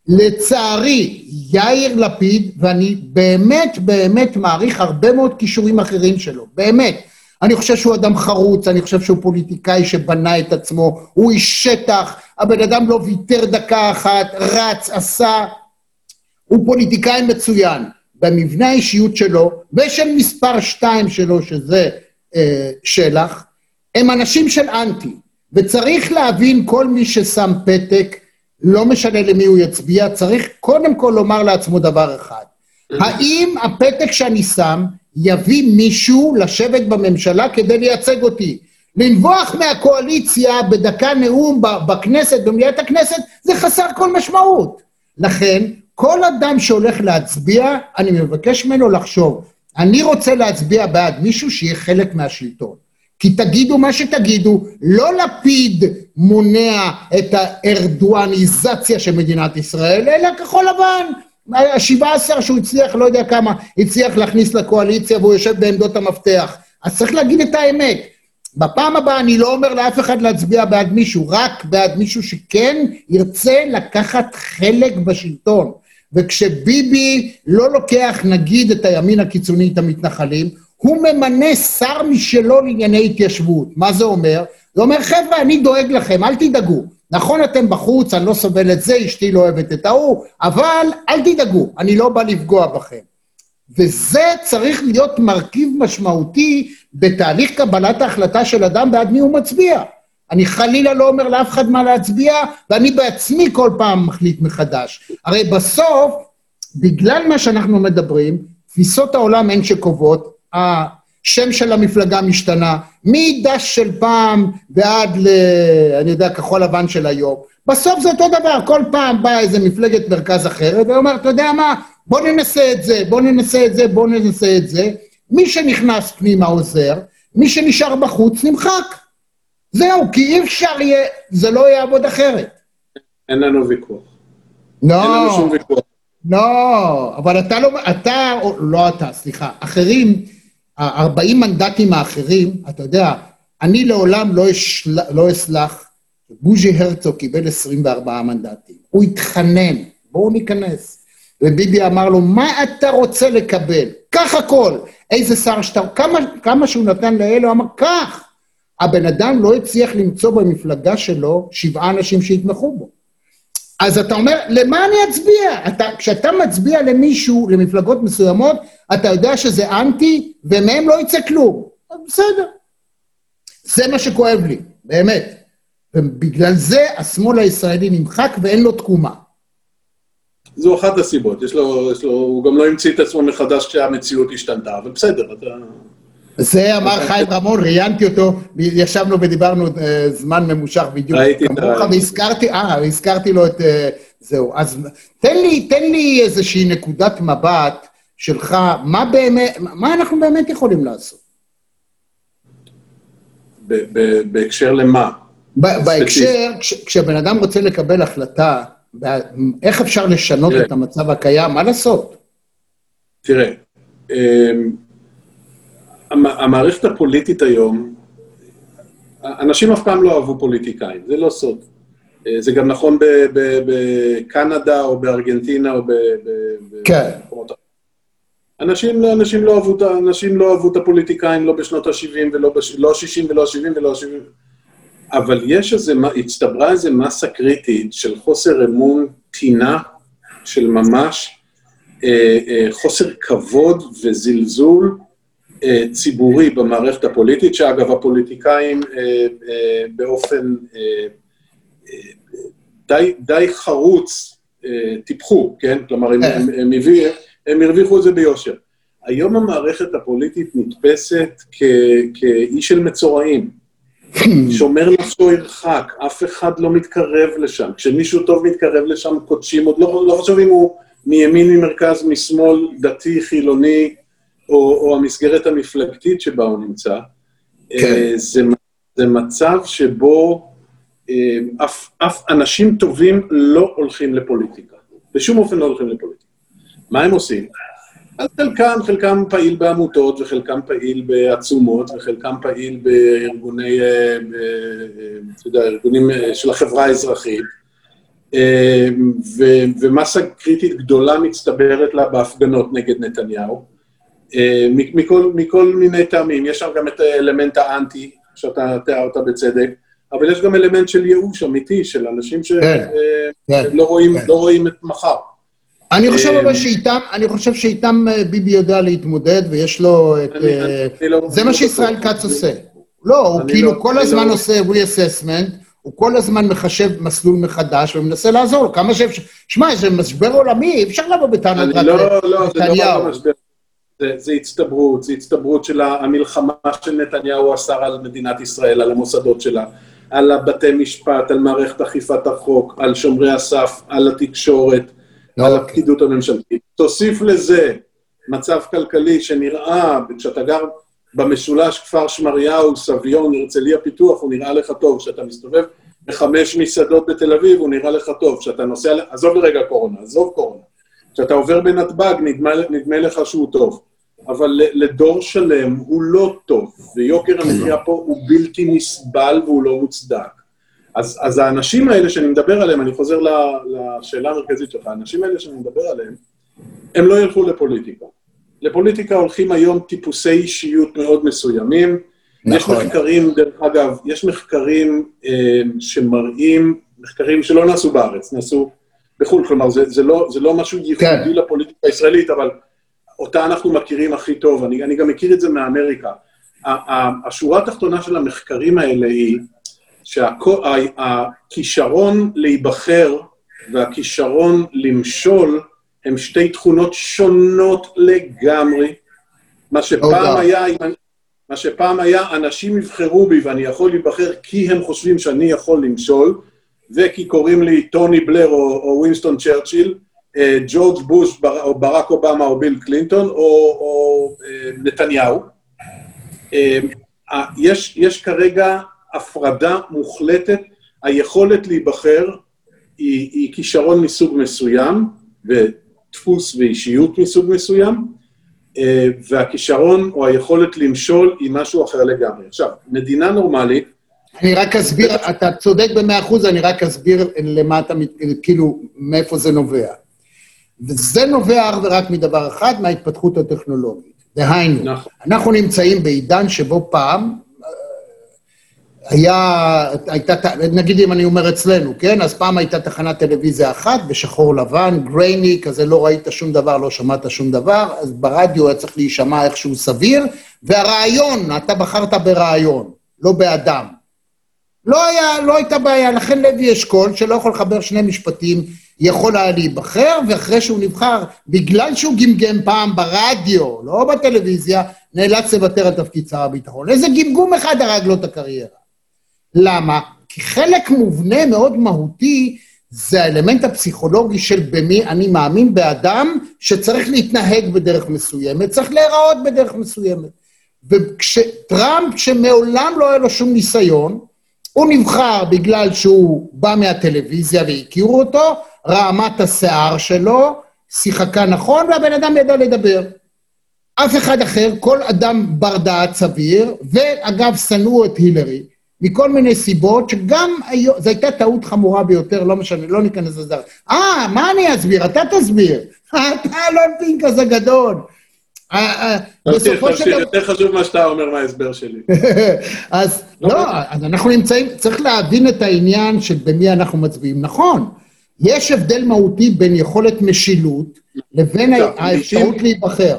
לצערי, יאיר לפיד, ואני באמת באמת מעריך הרבה מאוד כישורים אחרים שלו, באמת. אני חושב שהוא אדם חרוץ, אני חושב שהוא פוליטיקאי שבנה את עצמו, הוא איש שטח, הבן אדם לא ויתר דקה אחת, רץ, עשה, הוא פוליטיקאי מצוין. במבנה האישיות שלו, ושל מספר שתיים שלו, שזה אה, שלח, הם אנשים של אנטי. וצריך להבין, כל מי ששם פתק, לא משנה למי הוא יצביע, צריך קודם כל לומר לעצמו דבר אחד. האם הפתק שאני שם יביא מישהו לשבת בממשלה כדי לייצג אותי? לנבוח מהקואליציה בדקה נאום בכנסת, במליאת הכנסת, זה חסר כל משמעות. לכן, כל אדם שהולך להצביע, אני מבקש ממנו לחשוב, אני רוצה להצביע בעד מישהו שיהיה חלק מהשלטון. כי תגידו מה שתגידו, לא לפיד מונע את הארדואניזציה של מדינת ישראל, אלא כחול לבן. השבעה עשר שהוא הצליח, לא יודע כמה, הצליח להכניס לקואליציה והוא יושב בעמדות המפתח. אז צריך להגיד את האמת. בפעם הבאה אני לא אומר לאף אחד להצביע בעד מישהו, רק בעד מישהו שכן ירצה לקחת חלק בשלטון. וכשביבי לא לוקח, נגיד, את הימין הקיצוני, את המתנחלים, הוא ממנה שר משלו לענייני התיישבות. מה זה אומר? זה אומר, חבר'ה, אני דואג לכם, אל תדאגו. נכון, אתם בחוץ, אני לא סובל את זה, אשתי לא אוהבת את ההוא, אבל אל תדאגו, אני לא בא לפגוע בכם. וזה צריך להיות מרכיב משמעותי בתהליך קבלת ההחלטה של אדם בעד מי הוא מצביע. אני חלילה לא אומר לאף אחד מה להצביע, ואני בעצמי כל פעם מחליט מחדש. הרי בסוף, בגלל מה שאנחנו מדברים, תפיסות העולם הן שקובעות, השם של המפלגה משתנה, מדש של פעם ועד ל... אני יודע, כחול לבן של היום. בסוף זה אותו דבר, כל פעם באה איזה מפלגת מרכז אחרת ואומר, אתה יודע מה, בוא ננסה את זה, בוא ננסה את זה, בוא ננסה את זה. מי שנכנס פנימה עוזר, מי שנשאר בחוץ נמחק. זהו, כי אי אפשר יהיה, זה לא יעבוד אחרת. אין לנו ויכוח. לא. אין לנו שום ויכוח. לא, אבל אתה לא, אתה, לא אתה, סליחה, אחרים, ה-40 מנדטים האחרים, אתה יודע, אני לעולם לא, אשל, לא אסלח, בוז'י הרצוג קיבל 24 מנדטים. הוא התחנן, בואו ניכנס. וביבי אמר לו, מה אתה רוצה לקבל? קח הכל. איזה שר שאתה... כמה, כמה שהוא נתן לאלו, אמר, קח. הבן אדם לא הצליח למצוא במפלגה שלו שבעה אנשים שיתמכו בו. אז אתה אומר, למה אני אצביע? אתה, כשאתה מצביע למישהו, למפלגות מסוימות, אתה יודע שזה אנטי, ומהם לא יצא כלום. בסדר. זה מה שכואב לי, באמת. ובגלל זה השמאל הישראלי נמחק ואין לו תקומה. זו אחת הסיבות, יש לו, יש לו, הוא גם לא המציא את עצמו מחדש כשהמציאות השתנתה, אבל בסדר, אתה... זה אמר חיים רמון, ראיינתי אותו, ישבנו ודיברנו אה, זמן ממושך בדיוק כמוך, והזכרתי, אה, והזכרתי לו את... אה, זהו. אז תן לי, תן לי איזושהי נקודת מבט שלך, מה באמת, מה אנחנו באמת יכולים לעשות? בהקשר למה? בהקשר, כשבן אדם רוצה לקבל החלטה, איך אפשר לשנות את המצב הקיים, מה לעשות? תראה, אמ, המערכת הפוליטית היום, אנשים אף פעם לא אהבו פוליטיקאים, זה לא סוד. אה, זה גם נכון בקנדה או בארגנטינה או כן. אנשים לא, אנשים לא אהבו, אנשים לא אהבו את הפוליטיקאים, לא בשנות ה-70 ולא ב... לא ה-60 ולא ה-70 ולא ה-70. אבל יש איזה, הצטברה איזה מסה קריטית של חוסר אמון, טינה של ממש, אה, אה, חוסר כבוד וזלזול אה, ציבורי במערכת הפוליטית, שאגב, הפוליטיקאים אה, אה, באופן אה, אה, די, די חרוץ אה, טיפחו, כן? כלומר, הם, הם, הם, הביא, הם הרוויחו את זה ביושר. היום המערכת הפוליטית נתפסת כ, כאי של מצורעים. שומר נפשו ירחק, אף אחד לא מתקרב לשם. כשמישהו טוב מתקרב לשם, קודשים, עוד לא, לא חשוב אם הוא מימין, ממרכז, משמאל, דתי, חילוני, או, או המסגרת המפלגתית שבה הוא נמצא. כן. Uh, זה, זה מצב שבו uh, אף, אף אנשים טובים לא הולכים לפוליטיקה. בשום אופן לא הולכים לפוליטיקה. מה הם עושים? אז חלקם, חלקם פעיל בעמותות, וחלקם פעיל בעצומות, וחלקם פעיל בארגוני, אה, אתה יודע, ארגונים אה, של החברה האזרחית, אה, ומסה קריטית גדולה מצטברת לה בהפגנות נגד נתניהו, מכל, מכל מיני טעמים. יש שם גם את האלמנט האנטי, שאתה תיארת בצדק, אבל יש גם אלמנט של ייאוש אמיתי, של אנשים שלא כן, כן, רואים, כן. לא רואים את מחר. אני חושב אבל שאיתם, אני חושב שאיתם אה, ביבי יודע להתמודד ויש לו את... אה, לא זה מה שישראל כץ עושה. לא, הוא כאילו לא- כל הזמן לא- עושה re-assessment, הוא כל הזמן מחשב מסלול מחדש ומנסה לעזור כמה שאפשר. שמע, זה משבר עולמי, אי אפשר לבוא בטענות רק לנתניהו. לא, לא, זה לא משבר. זה הצטברות, זה הצטברות של המלחמה של נתניהו עשה על מדינת ישראל, על המוסדות שלה, על הבתי משפט, על מערכת אכיפת החוק, על שומרי הסף, על התקשורת. על אוקיי. הפקידות הממשלתית. תוסיף לזה מצב כלכלי שנראה, כשאתה גר במשולש כפר שמריהו, סביון, הרצליה פיתוח, הוא נראה לך טוב. כשאתה מסתובב בחמש מסעדות בתל אביב, הוא נראה לך טוב. כשאתה נוסע, עזוב לרגע קורונה, עזוב קורונה. כשאתה עובר בנתב"ג, נדמה, נדמה לך שהוא טוב. אבל לדור שלם הוא לא טוב, ויוקר המחיה פה הוא בלתי נסבל והוא לא מוצדק. אז, אז האנשים האלה שאני מדבר עליהם, אני חוזר לשאלה המרכזית שלך, האנשים האלה שאני מדבר עליהם, הם לא ילכו לפוליטיקה. לפוליטיקה הולכים היום טיפוסי אישיות מאוד מסוימים. נכון. יש מחקרים, דרך אגב, יש מחקרים אה, שמראים, מחקרים שלא נעשו בארץ, נעשו בחו"ל, כלומר, זה, זה, לא, זה לא משהו ייחודי כן. לפוליטיקה הישראלית, אבל אותה אנחנו מכירים הכי טוב, אני, אני גם מכיר את זה מאמריקה. השורה התחתונה של המחקרים האלה היא שהכישרון להיבחר והכישרון למשול הם שתי תכונות שונות לגמרי. מה שפעם היה, מה שפעם היה, אנשים יבחרו בי ואני יכול להיבחר כי הם חושבים שאני יכול למשול, וכי קוראים לי טוני בלר או, או ווינסטון צ'רצ'יל, אה, ג'ורג' בוש או ברק אובמה או ביל קלינטון או, או אה, נתניהו. אה, יש, יש כרגע הפרדה מוחלטת, היכולת להיבחר היא, היא כישרון מסוג מסוים, ודפוס ואישיות מסוג מסוים, והכישרון או היכולת למשול היא משהו אחר לגמרי. עכשיו, מדינה נורמלית, אני רק אסביר, אתה צודק במאה אחוז, אני רק אסביר למה אתה, כאילו, מאיפה זה נובע. וזה נובע אך ורק מדבר אחד, מההתפתחות הטכנולוגית. דהיינו, נכון. אנחנו נמצאים בעידן שבו פעם אה, היה, הייתה, נגיד אם אני אומר אצלנו, כן? אז פעם הייתה תחנת טלוויזיה אחת בשחור לבן, גרייני, כזה לא ראית שום דבר, לא שמעת שום דבר, אז ברדיו היה צריך להישמע איכשהו סביר, והרעיון, אתה בחרת ברעיון, לא באדם. לא, היה, לא הייתה בעיה, לכן לוי אשכול, שלא יכול לחבר שני משפטים, יכול היה להיבחר, ואחרי שהוא נבחר, בגלל שהוא גמגם פעם ברדיו, לא בטלוויזיה, נאלץ לוותר על תפקיד שר הביטחון. איזה גמגום אחד הרג לו את הקריירה. למה? כי חלק מובנה מאוד מהותי זה האלמנט הפסיכולוגי של במי אני מאמין באדם שצריך להתנהג בדרך מסוימת, צריך להיראות בדרך מסוימת. וכשטראמפ, שמעולם לא היה לו שום ניסיון, הוא נבחר בגלל שהוא בא מהטלוויזיה והכירו אותו, רעמת השיער שלו, שיחקה נכון, והבן אדם ידע לדבר. אף אחד אחר, כל אדם בר דעת סביר, ואגב, שנאו את הילרי, מכל מיני סיבות, שגם היום, זו הייתה טעות חמורה ביותר, לא משנה, לא ניכנס לזה. אה, מה אני אסביר? אתה תסביר. אתה לא פינק כזה גדול. אה, אה, בסופו של דבר... יותר חשוב מה שאתה אומר מההסבר שלי. אז לא אז אנחנו נמצאים, צריך להבין את העניין של במי אנחנו מצביעים. נכון, יש הבדל מהותי בין יכולת משילות לבין האפשרות להיבחר.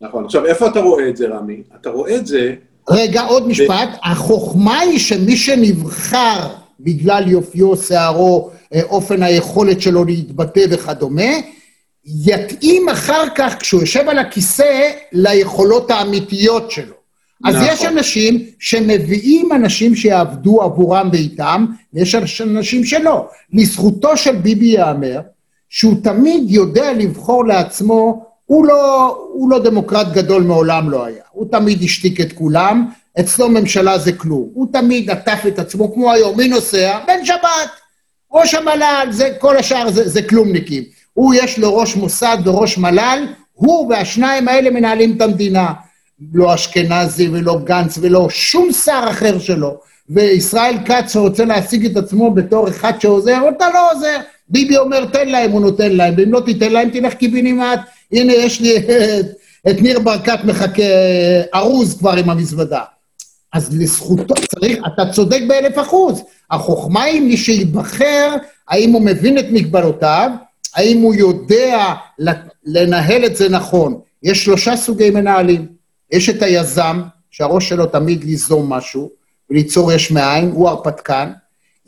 נכון. עכשיו, איפה אתה רואה את זה, רמי? אתה רואה את זה... רגע, עוד משפט. החוכמה היא שמי שנבחר בגלל יופיו, שערו, אה, אופן היכולת שלו להתבטא וכדומה, יתאים אחר כך, כשהוא יושב על הכיסא, ליכולות האמיתיות שלו. אז נכון. יש אנשים שמביאים אנשים שיעבדו עבורם ואיתם, ויש אנשים שלא. לזכותו של ביבי ייאמר, שהוא תמיד יודע לבחור לעצמו, הוא לא, הוא לא דמוקרט גדול, מעולם לא היה. הוא תמיד השתיק את כולם, אצלו ממשלה זה כלום. הוא תמיד עטף את עצמו, כמו היום, מי נוסע? בן שבת. ראש המל"ל, זה, כל השאר זה, זה כלומניקים. הוא יש לו ראש מוסד וראש מל"ל, הוא והשניים האלה מנהלים את המדינה. לא אשכנזי ולא גנץ ולא שום שר אחר שלו. וישראל כץ רוצה להשיג את עצמו בתור אחד שעוזר, אתה לא עוזר. ביבי אומר, תן להם, הוא נותן להם, ואם לא תיתן להם, תלך קיבינימט. הנה, יש לי את, את ניר ברקת מחכה ארוז כבר עם המזוודה. אז לזכותו, צריך, אתה צודק באלף אחוז. החוכמה היא מי שייבחר, האם הוא מבין את מגבלותיו, האם הוא יודע לנהל את זה נכון. יש שלושה סוגי מנהלים. יש את היזם, שהראש שלו תמיד ליזום משהו, וליצור יש מאין, הוא הרפתקן.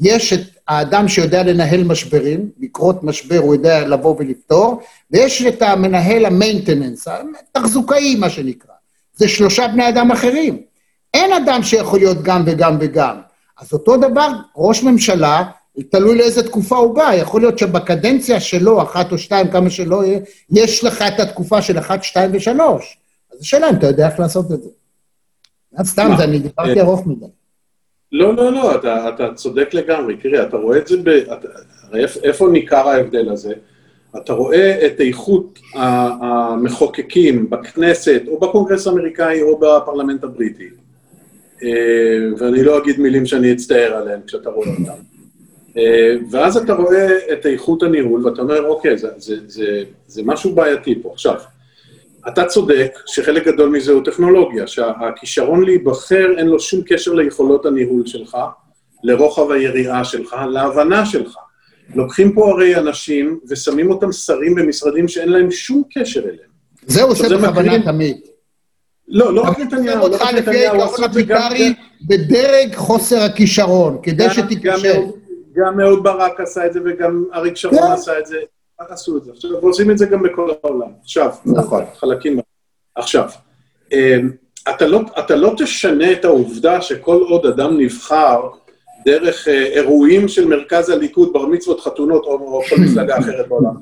יש את האדם שיודע לנהל משברים, לקרות משבר הוא יודע לבוא ולפתור, ויש את המנהל המיינטננס, התחזוקאי, מה שנקרא. זה שלושה בני אדם אחרים. אין אדם שיכול להיות גם וגם וגם. אז אותו דבר, ראש ממשלה תלוי לאיזה תקופה הוא בא, יכול להיות שבקדנציה שלו, אחת או שתיים, כמה שלא יהיה, יש לך את התקופה של אחת, שתיים ושלוש. אז השאלה אם אתה יודע איך לעשות את זה. סתם, זה, אני דיברתי ארוך מדי. לא, לא, לא, אתה, אתה צודק לגמרי. תראה, אתה רואה את זה ב... הרי איפה ניכר ההבדל הזה? אתה רואה את איכות המחוקקים בכנסת, או בקונגרס האמריקאי, או בפרלמנט הבריטי. אה, ואני לא אגיד מילים שאני אצטער עליהן כשאתה רואה אותן. אה, ואז אתה רואה את איכות הניהול, ואתה אומר, אוקיי, זה, זה, זה, זה משהו בעייתי פה. עכשיו, אתה צודק שחלק גדול מזה הוא טכנולוגיה, שהכישרון להיבחר אין לו שום קשר ליכולות הניהול שלך, לרוחב היריעה שלך, להבנה שלך. לוקחים פה הרי אנשים ושמים אותם שרים במשרדים שאין להם שום קשר אליהם. זה הוא עושה בכוונה תמיד. לא, לא רק נתניהו, לא רק נתניהו, עושה את זה גם... בדרג חוסר הכישרון, כדי שתיכשל. גם אהוד ברק עשה את זה וגם אריק שרון כן. עשה את זה. עשו את זה. עכשיו, ועושים את זה גם בכל העולם. עכשיו, נכון. חלקים... עכשיו, אמ, אתה לא, אתה לא תשנה את העובדה שכל עוד אדם נבחר דרך אה, אירועים של מרכז הליכוד, בר מצוות, חתונות או, או כל מפלגה אחרת בעולם,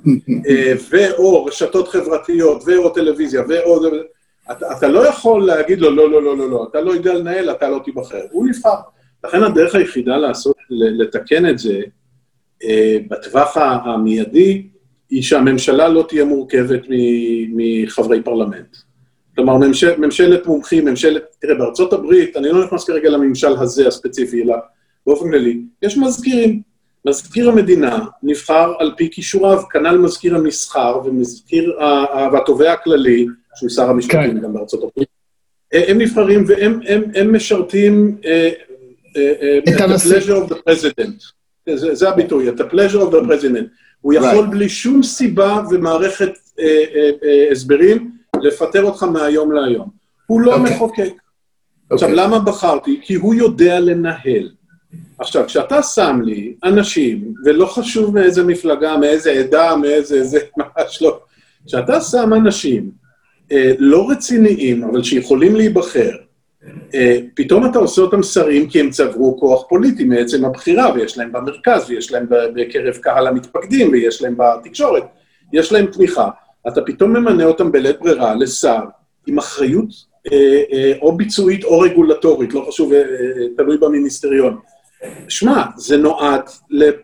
אה, ואו רשתות חברתיות, ואו טלוויזיה, ואו... אתה, אתה לא יכול להגיד לו, לא, לא, לא, לא, לא, אתה לא יודע לנהל, אתה לא תיבחר. הוא נבחר. לכן הדרך היחידה לעשות, לתקן את זה אה, בטווח המיידי, היא שהממשלה לא תהיה מורכבת מחברי פרלמנט. כלומר, ממשל, ממשלת מומחים, ממשלת... תראה, בארצות הברית, אני לא נכנס כרגע לממשל הזה הספציפי, אלא באופן כללי, יש מזכירים. מזכיר המדינה נבחר על פי כישוריו, כנ"ל מזכיר המסחר ומזכיר, והתובע הכללי, שהוא שר המשפטים כן. גם בארצות הברית, אה, הם נבחרים והם הם, הם משרתים uh, uh, את ה-pleasure of the president. זה, זה הביטוי, את ה-pleasure of the president. הוא יכול right. בלי שום סיבה ומערכת uh, uh, uh, הסברים לפטר אותך מהיום להיום. הוא לא okay. אוקיי. מחוקק. Okay. עכשיו, אוקיי. למה בחרתי? כי הוא יודע לנהל. עכשיו, כשאתה שם לי אנשים, ולא חשוב מאיזה מפלגה, מאיזה עדה, מאיזה... זה ממש לא. כשאתה שם אנשים אה, לא רציניים, אבל שיכולים להיבחר, אה, פתאום אתה עושה אותם שרים כי הם צברו כוח פוליטי מעצם הבחירה, ויש להם במרכז, ויש להם בקרב קהל המתפקדים, ויש להם בתקשורת, יש להם תמיכה. אתה פתאום ממנה אותם בלית ברירה לשר עם אחריות אה, אה, או ביצועית או רגולטורית, לא חשוב, אה, אה, תלוי במיניסטריון. שמע, זה נועד,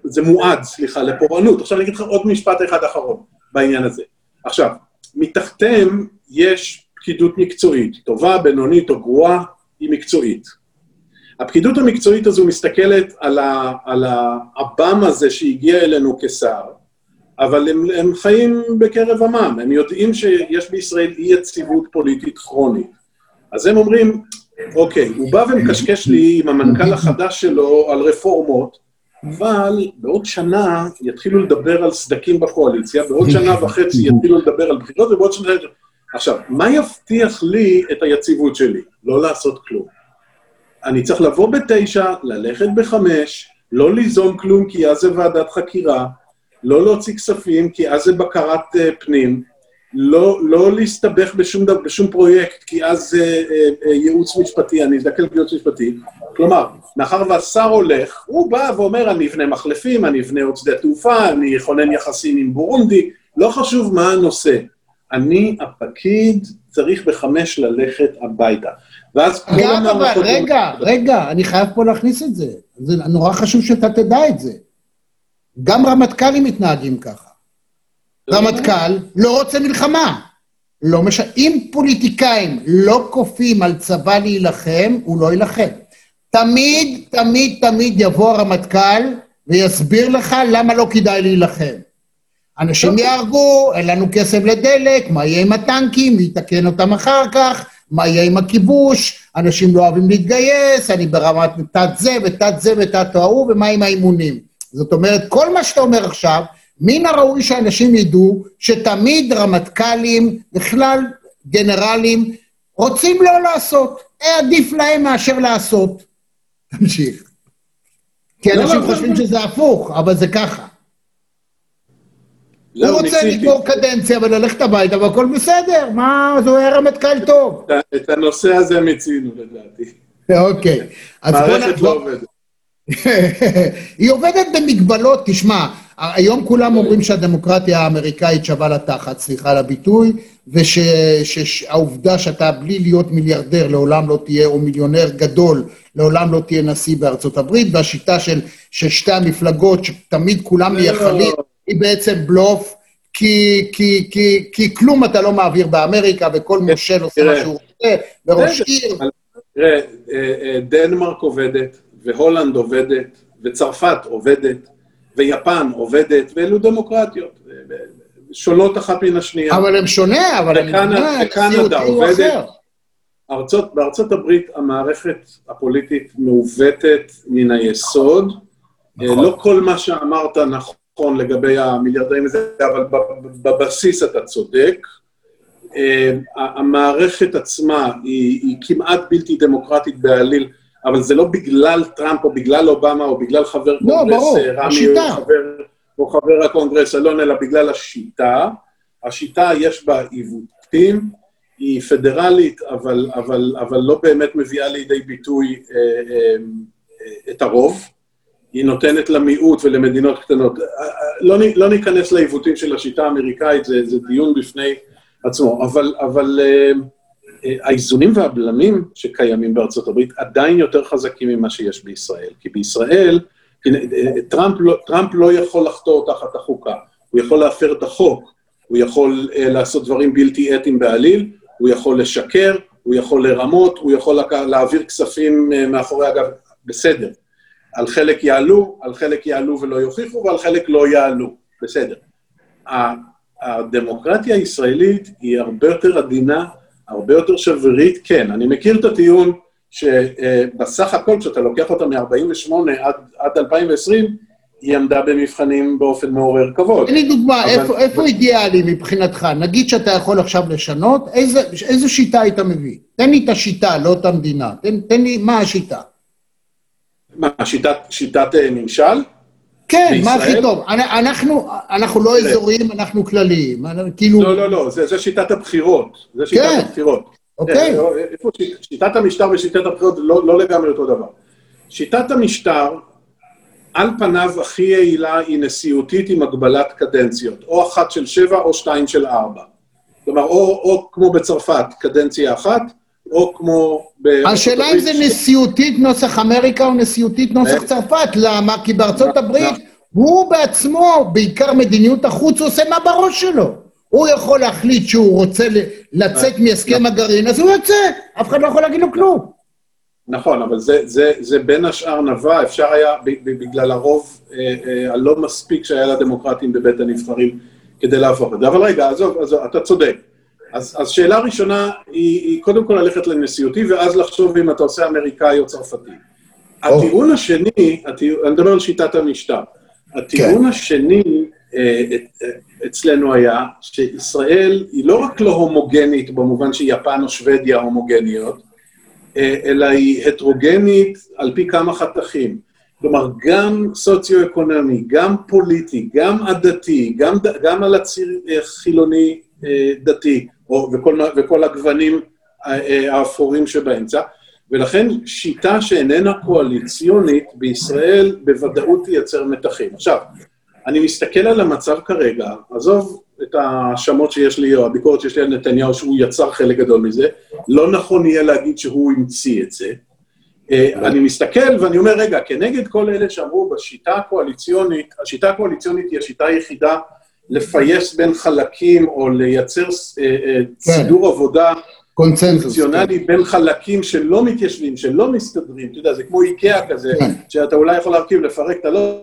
זה מועד, סליחה, לפורענות. עכשיו אני אגיד לך עוד משפט אחד אחרון בעניין הזה. עכשיו, מתחתיהם יש פקידות מקצועית, טובה, בינונית או גרועה, היא מקצועית. הפקידות המקצועית הזו מסתכלת על, העב"ם הזה שהגיע אלינו כשר, אבל הם, הם חיים בקרב עמם, הם יודעים שיש בישראל אי-יציבות פוליטית כרונית. אז הם אומרים, אוקיי, הוא בא ומקשקש לי עם המנכ"ל החדש שלו על רפורמות, אבל בעוד שנה יתחילו לדבר על סדקים בקואליציה, בעוד שנה וחצי יתחילו לדבר על בחירות, ובעוד שנה... עכשיו, מה יבטיח לי את היציבות שלי? לא לעשות כלום. אני צריך לבוא בתשע, ללכת בחמש, לא ליזום כלום כי אז זה ועדת חקירה, לא להוציא כספים כי אז זה בקרת uh, פנים, לא, לא להסתבך בשום, בשום פרויקט, כי אז זה אה, אה, ייעוץ משפטי, אני אזדקל בייעוץ משפטי. כלומר, מאחר והשר הולך, הוא בא ואומר, אני אבנה מחלפים, אני אבנה עוד שדה תעופה, אני אכונן יחסים עם בורונדי, לא חשוב מה הנושא. אני, הפקיד, צריך בחמש ללכת הביתה. ואז כל המערכות... רגע, רגע, אני חייב פה להכניס את זה. זה נורא חשוב שאתה תדע את זה. גם רמטכ"לים מתנהגים ככה. רמטכ"ל לא רוצה מלחמה. לא מש... אם פוליטיקאים לא כופים על צבא להילחם, הוא לא יילחם. תמיד, תמיד, תמיד יבוא הרמטכ"ל ויסביר לך למה לא כדאי להילחם. אנשים יהרגו, אין לנו כסף לדלק, מה יהיה עם הטנקים, מי יתקן אותם אחר כך, מה יהיה עם הכיבוש, אנשים לא אוהבים להתגייס, אני ברמת תת זה ותת זה ותת ההוא, ומה עם האימונים. זאת אומרת, כל מה שאתה אומר עכשיו, מן הראוי שאנשים ידעו שתמיד רמטכ"לים, בכלל גנרלים, רוצים לא לעשות. עדיף להם מאשר לעשות. תמשיך. כי לא, אנשים לא, חושבים לא. שזה הפוך, אבל זה ככה. הוא רוצה לגמור קדנציה וללכת הביתה והכל בסדר, מה, זה היה רמטכ"ל טוב. את הנושא הזה מיצינו לדעתי. אוקיי. מערכת לא עובדת. היא עובדת במגבלות, תשמע, היום כולם אומרים שהדמוקרטיה האמריקאית שווה לתחת, סליחה על הביטוי, ושהעובדה שאתה בלי להיות מיליארדר לעולם לא תהיה, או מיליונר גדול, לעולם לא תהיה נשיא בארצות הברית, והשיטה של, של שתי המפלגות, שתמיד כולם לא. מייחלים, היא בעצם בלוף, כי, כי, כי, כי כלום אתה לא מעביר באמריקה, וכל מושל עושה מה שהוא רוצה, וראש עיר... תראה, דנמרק עובדת, והולנד עובדת, וצרפת עובדת, ויפן עובדת, ואלו דמוקרטיות. שונות אחת מן השנייה. אבל הם שונה, אבל המדינה, וקנדה עובדת. ארצות, בארצות הברית המערכת הפוליטית מעוותת מן היסוד. נכון. לא כל מה שאמרת נכון לגבי המיליארדרים הזה, אבל בבסיס אתה צודק. המערכת עצמה היא, היא כמעט בלתי דמוקרטית בעליל, אבל זה לא בגלל טראמפ או בגלל אובמה או בגלל חבר לא, קונגרס ברור, רמי השיטה. או חבר, או חבר הקונגרס אלון, אלא בגלל השיטה. השיטה יש בה עיוותים, היא פדרלית, אבל, אבל, אבל לא באמת מביאה לידי ביטוי אה, אה, אה, את הרוב. היא נותנת למיעוט ולמדינות קטנות. לא, לא ניכנס לעיוותים של השיטה האמריקאית, זה, זה דיון בפני עצמו, אבל, אבל אה, אה, האיזונים והבלמים שקיימים בארצות הברית עדיין יותר חזקים ממה שיש בישראל. כי בישראל, אה, טראמפ, לא, טראמפ לא יכול לחתור תחת החוקה, הוא יכול להפר את החוק, הוא יכול אה, לעשות דברים בלתי אתיים בעליל, הוא יכול לשקר, הוא יכול לרמות, הוא יכול. להעביר כספים אה, מאחורי הגב, בסדר. על חלק יעלו, על חלק יעלו ולא יוכיחו, ועל חלק לא יעלו, בסדר. הדמוקרטיה הישראלית היא הרבה יותר עדינה, הרבה יותר שברירית, כן. אני מכיר את הטיעון שבסך הכל, כשאתה לוקח אותה מ-48 עד, עד 2020, היא עמדה במבחנים באופן מעורר כבוד. תן לי דוגמה, אבל- איפה, איפה אידיאלי מבחינתך? נגיד שאתה יכול עכשיו לשנות, איזה, איזה שיטה היית מביא? תן לי את השיטה, לא את המדינה. תן, תן לי, מה השיטה? מה, שיטת, שיטת אה, ממשל? כן, מה בישראל? הכי טוב? אנ- אנחנו, אנחנו לא. אזוריים, אנחנו כלליים. כאילו, לא, לא, לא, זה, זה שיטת הבחירות. זה שיטת כן. הבחירות. אוקיי. אה, איפה שיט- שיטת המשטר ושיטת הבחירות לא, לא לגמרי אותו דבר. שיטת המשטר, על פניו הכי יעילה היא נשיאותית עם הגבלת קדנציות, או אחת של שבע או שתיים של ארבע. כלומר, או, או כמו בצרפת, קדנציה אחת, או כמו... השאלה אם זה נשיאותית נוסח אמריקה או נשיאותית נוסח אה. צרפת. למה? כי בארצות לא, הברית לא. הוא בעצמו, בעיקר מדיניות החוץ, עושה מה בראש שלו. הוא יכול להחליט שהוא רוצה לצאת לא. מהסכם הגרעין, אז הוא יוצא, אף אחד לא יכול להגיד לו כלום. נכון, אבל זה, זה, זה בין השאר נבע, אפשר היה, בגלל הרוב אה, אה, הלא מספיק שהיה לדמוקרטים בבית הנבחרים כדי להפוך את זה. אבל רגע, עזוב, עזוב, אתה צודק. אז, אז שאלה ראשונה היא, היא קודם כל ללכת לנשיאותי, ואז לחשוב אם אתה עושה אמריקאי או צרפתי. הטיעון השני, הטיעון, אני מדבר על שיטת המשטר. הטיעון השני אה, אה, אצלנו היה שישראל היא לא רק לא הומוגנית במובן שיפן או שוודיה הומוגניות, אה, אלא היא הטרוגנית על פי כמה חתכים. כלומר, גם סוציו-אקונומי, גם פוליטי, גם עדתי, גם, גם על הציר אה, חילוני אה, דתי, או, וכל, מה- וכל הגוונים אה, אה, האפורים שבאמצע, ולכן שיטה שאיננה קואליציונית בישראל בוודאות תייצר מתחים. עכשיו, אני מסתכל על המצב כרגע, עזוב את ההאשמות שיש לי, או הביקורת שיש לי על נתניהו, שהוא יצר חלק גדול מזה, לא נכון יהיה להגיד שהוא המציא את זה. אה, אני מסתכל ואני אומר, רגע, כנגד כל אלה שאמרו בשיטה הקואליציונית, השיטה הקואליציונית היא השיטה היחידה לפייס בין חלקים או לייצר אה, אה, סידור עבודה קונצנזוס. פונקציונלי בין חלקים שלא מתיישבים, שלא מסתדרים, אתה יודע, זה כמו איקאה כזה, כן. שאתה אולי יכול להרכיב, לפרק, אתה לא...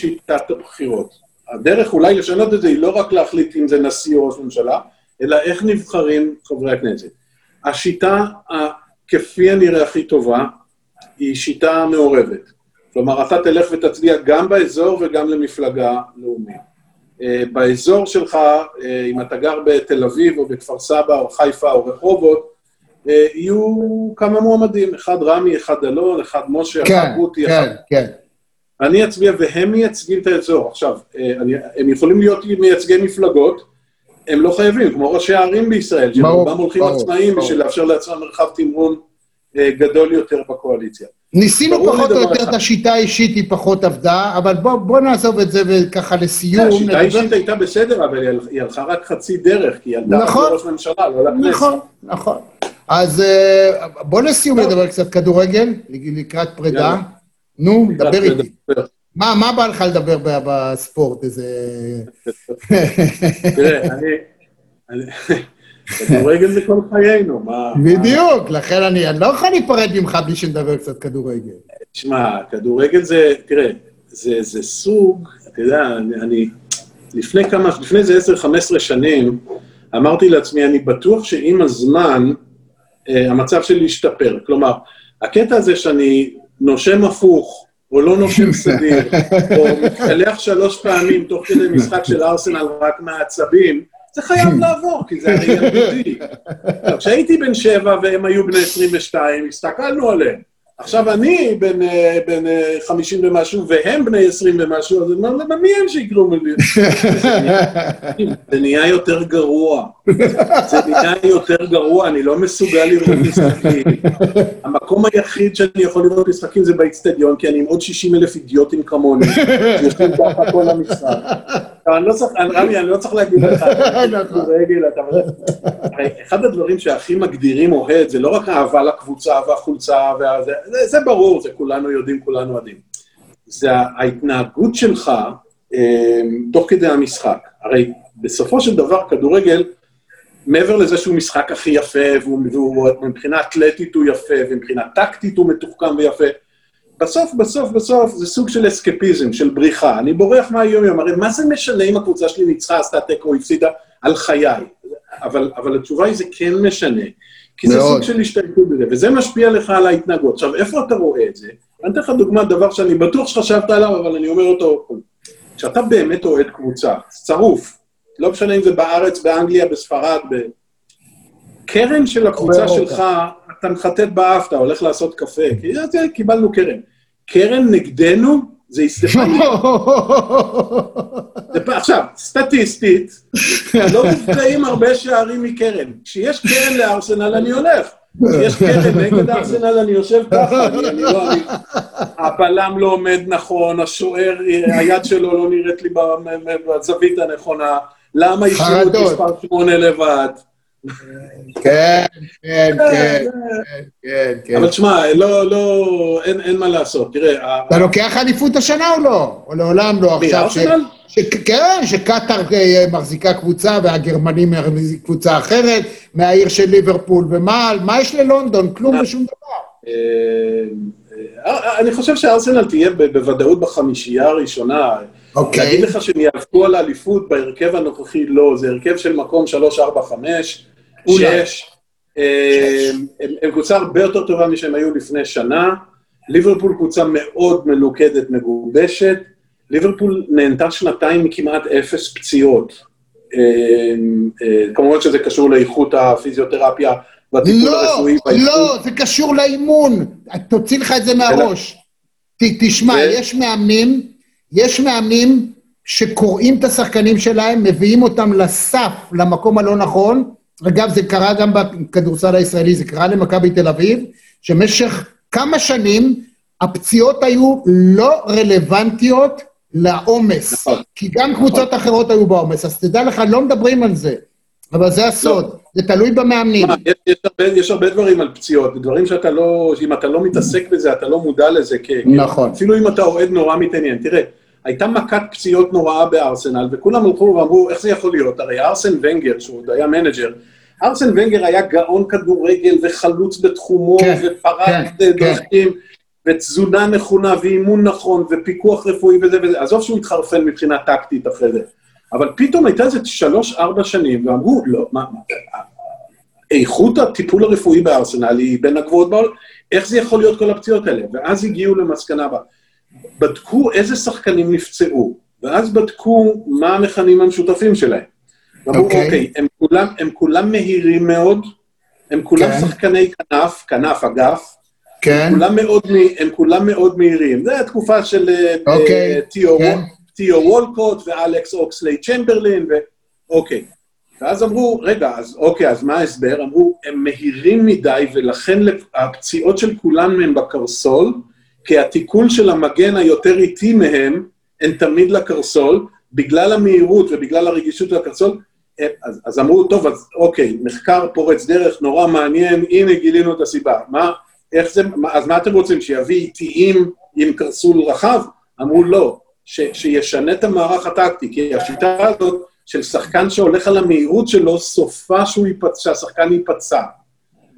שיטת הבחירות. הדרך אולי לשנות את זה היא לא רק להחליט אם זה נשיא או ראש ממשלה, אלא איך נבחרים חברי הכנסת. השיטה, כפי הנראה הכי טובה, היא שיטה מעורבת. כלומר, אתה תלך ותצביע גם באזור וגם למפלגה לאומית. אה, באזור שלך, אה, אם אתה גר בתל אביב או בכפר סבא או חיפה או רחובות, אה, יהיו כמה מועמדים, אחד רמי, אחד אלון, אחד משה, אחד כן, רותי, אחד... כן, כן. אני אצביע והם מייצגים את האזור. עכשיו, אני, הם יכולים להיות מייצגי מפלגות, הם לא חייבים, כמו ראשי הערים בישראל, שרובם הולכים ברור, עצמאיים ברור. בשביל לאפשר לעצמם מרחב תמרון אה, גדול יותר בקואליציה. ניסינו פחות או יותר. את השיטה האישית, היא פחות עבדה, אבל בוא, בוא נעזוב את זה וככה לסיום. השיטה נדבר- האישית הייתה בסדר, אבל היא הל- היא הלכה רק חצי דרך, כי היא עלתה נכון. לראש ממשלה, לא לכנסת. נכון, נכון. אז אה, בוא לסיום נדבר קצת כדורגל, לקראת פרידה. נו, דבר איתי. מה, מה בא לך לדבר בספורט? איזה... תראה, אני... כדורגל זה כל חיינו, מה... בדיוק, לכן אני לא יכול להיפרד ממך בלי שנדבר קצת כדורגל. תשמע, כדורגל זה, תראה, זה, סוג, אתה יודע, אני, לפני כמה, לפני איזה 10-15 שנים, אמרתי לעצמי, אני בטוח שעם הזמן אה, המצב שלי ישתפר. כלומר, הקטע הזה שאני נושם הפוך, או לא נושם סדיר, או מתקלח שלוש פעמים תוך כדי משחק של ארסנל רק מהעצבים, זה חייב לעבור, כי זה הרי ילדותי. כשהייתי בן שבע והם היו בני 22, הסתכלנו עליהם. עכשיו אני בן, אה, בן 50 אה, ומשהו, והם בני 20 ומשהו, אז אני אומר, מי הם שיקראו לי? זה נהיה יותר גרוע. זה נהיה יותר גרוע, אני לא מסוגל לראות משחקים. המקום היחיד שאני יכול לראות משחקים זה באיצטדיון, כי אני עם עוד 60 אלף אידיוטים כמוני, שיושבים ככה כל המשחק. אני לא צריך, רמי, אני לא צריך להגיד לך, נכון. אחד הדברים שהכי מגדירים אוהד, זה לא רק האהבה לקבוצה והחולצה, זה ברור, זה כולנו יודעים, כולנו יודעים. זה ההתנהגות שלך אה, תוך כדי המשחק. הרי בסופו של דבר, כדורגל, מעבר לזה שהוא משחק הכי יפה, ומבחינה אתלטית הוא יפה, ומבחינה טקטית הוא מתוחכם ויפה, בסוף, בסוף, בסוף זה סוג של אסקפיזם, של בריחה. אני בורח מהיום-יום, הרי מה זה משנה אם הקבוצה שלי ניצחה, עשתה תיקו, הפסידה על חיי? אבל, אבל התשובה היא, זה כן משנה. כי זה סוג של השתלטות בזה, וזה משפיע לך על ההתנהגות. עכשיו, איפה אתה רואה את זה? אני אתן לך דוגמא, דבר שאני בטוח שחשבת עליו, אבל אני אומר אותו. כשאתה באמת אוהד קבוצה, צרוף, לא משנה אם זה בארץ, באנגליה, בספרד, ב... קרן של הקבוצה שלך, אתה מחטט באף, אתה הולך לעשות קפה, כי זה, קיבלנו קרן. קרן נגדנו זה הסתכלות. עכשיו, סטטיסטית, לא נפגעים הרבה שערים מקרן. כשיש קרן לארסנל, אני הולך. כשיש קרן נגד ארסנל, אני יושב ככה, אני לא... הבלם לא עומד נכון, השוער, היד שלו לא נראית לי בזווית הנכונה. למה השאירו את מספר 8 לבד? כן, כן, כן, כן, כן. אבל תשמע, לא, לא, אין מה לעשות, תראה... אתה לוקח אליפות השנה או לא? או לעולם לא עכשיו? כן, שקטאר מחזיקה קבוצה והגרמנים מחזיקים קבוצה אחרת, מהעיר של ליברפול, ומה מה יש ללונדון? כלום ושום דבר. אני חושב שארסנל תהיה בוודאות בחמישייה הראשונה. אוקיי. להגיד לך שהם יאבקו על האליפות בהרכב הנוכחי, לא. זה הרכב של מקום 3, 4, 5. שש. אה, הם קבוצה הרבה יותר טובה משהם היו לפני שנה. ליברפול קבוצה מאוד מלוכדת, מגובשת. ליברפול נהנתה שנתיים מכמעט אפס פציעות. אה, אה, כמובן שזה קשור לאיכות הפיזיותרפיה והטיפול לא, הרפואי. לא, לא, זה קשור לאימון. תוציא לך את זה מהראש. תשמע, יש מאמנים, יש מאמנים שקוראים את השחקנים שלהם, מביאים אותם לסף, למקום הלא נכון, אגב, זה קרה גם בכדורסל הישראלי, זה קרה למכבי תל אביב, שבמשך כמה שנים הפציעות היו לא רלוונטיות לעומס. נכון. כי גם קבוצות אחרות היו בעומס, אז תדע לך, לא מדברים על זה. אבל זה הסוד, לא. זה תלוי במאמנים. יש, יש, הרבה, יש הרבה דברים על פציעות, דברים שאתה לא, אם אתה לא מתעסק בזה, אתה לא מודע לזה. כי, נכון. אפילו אם אתה אוהד נורא מתעניין. תראה, הייתה מכת פציעות נוראה בארסנל, וכולם הלכו ואמרו, איך זה יכול להיות? הרי ארסן ונגר, שהוא עוד היה מנג'ר, ארסן ונגר היה גאון כדורגל וחלוץ בתחומו, כן, ופרץ, כן, דרכים, כן. ותזונה נכונה, ואימון נכון, ופיקוח רפואי וזה וזה. עזוב שהוא התחרפן מבחינה טקטית אחרי זה. אבל פתאום הייתה איזה שלוש-ארבע שנים, ואמרו, לא, מה, מה, איכות הטיפול הרפואי בארסנל היא בין הגבוהות בעולם, איך זה יכול להיות כל הפציעות האלה? ואז הגיעו למסקנה. בדקו איזה שחקנים נפצעו, ואז בדקו מה המכנים המשותפים שלהם. ואמרו, אוקיי, אוקיי הם, כולם, הם כולם מהירים מאוד, הם כולם כן. שחקני כנף, כנף אגף, כן. הם כולם מאוד, הם כולם מאוד מהירים. זו התקופה של אה, אוקיי, תיאו, תיאו וולקוט ואלכס אוקסלי צ'מברלין, ו... אוקיי. ואז אמרו, רגע, אז אוקיי, אז מה ההסבר? אמרו, הם מהירים מדי, ולכן הפציעות של כולם הם בקרסול, כי התיקול של המגן היותר איטי מהם, הן תמיד לקרסול, בגלל המהירות ובגלל הרגישות של הקרסול, אז, אז אמרו, טוב, אז אוקיי, מחקר פורץ דרך, נורא מעניין, הנה גילינו את הסיבה. מה, איך זה, אז מה אתם רוצים, שיביא איטיים עם קרסול רחב? אמרו לא, ש, שישנה את המערך הטקטי, כי השיטה הזאת של שחקן שהולך על המהירות שלו, סופה שהוא ייפצע, שהשחקן ייפצע.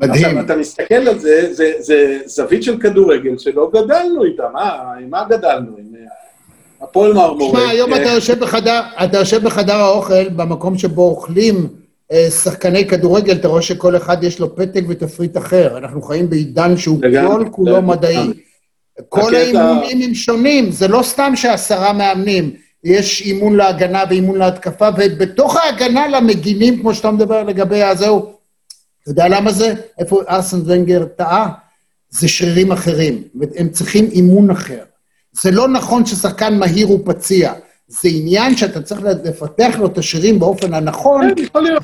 מדהים. עכשיו, אתה מסתכל על זה, זה, זה זווית של כדורגל שלא גדלנו איתה, מה, מה גדלנו? עם אה, הפועל מרמורק. תשמע, היום אתה יושב בחדר, אתה יושב בחדר האוכל, במקום שבו אוכלים אה, שחקני כדורגל, אתה רואה שכל אחד יש לו פתק ותפריט אחר. אנחנו חיים בעידן שהוא כל כולו מדעי. כל האימונים הם שונים, זה לא סתם שעשרה מאמנים. יש אימון להגנה ואימון להתקפה, ובתוך ההגנה למגינים, כמו שאתה מדבר לגבי הזהו, אתה יודע למה זה? איפה ארסן ונגר טעה? זה שרירים אחרים, הם צריכים אימון אחר. זה לא נכון ששחקן מהיר הוא פציע, זה עניין שאתה צריך לפתח לו את השרירים באופן הנכון. כן, יכול להיות.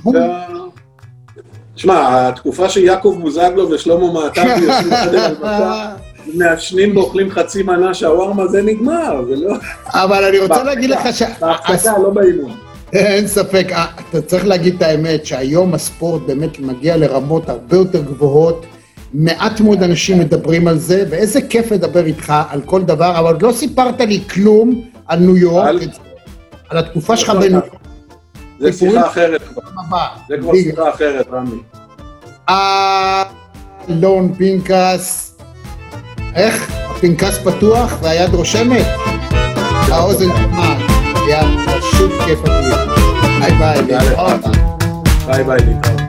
שמע, התקופה שיעקב בוזגלו ושלמה מעטבי יושבים בחדר הלבשה, מעשנים ואוכלים חצי מנה שווארמה, זה נגמר, זה לא... אבל אני רוצה להגיד לך ש... בהפסקה, לא באימון. אין ספק, אה, אתה צריך להגיד את האמת, שהיום הספורט באמת מגיע לרמות הרבה יותר גבוהות, מעט מאוד אנשים מדברים על זה, ואיזה כיף לדבר איתך על כל דבר, אבל עוד לא סיפרת לי כלום על ניו יורק, על, על התקופה שלך בניו יורק. זה שיחה אחרת כבר. זה כבר שיחה אחרת, רמי. אלון פנקס, איך? הפנקס פתוח והיד רושמת? האוזן תשמע, היה פשוט כיף אדיר. ביי ביי, ביי ביי, להתראות.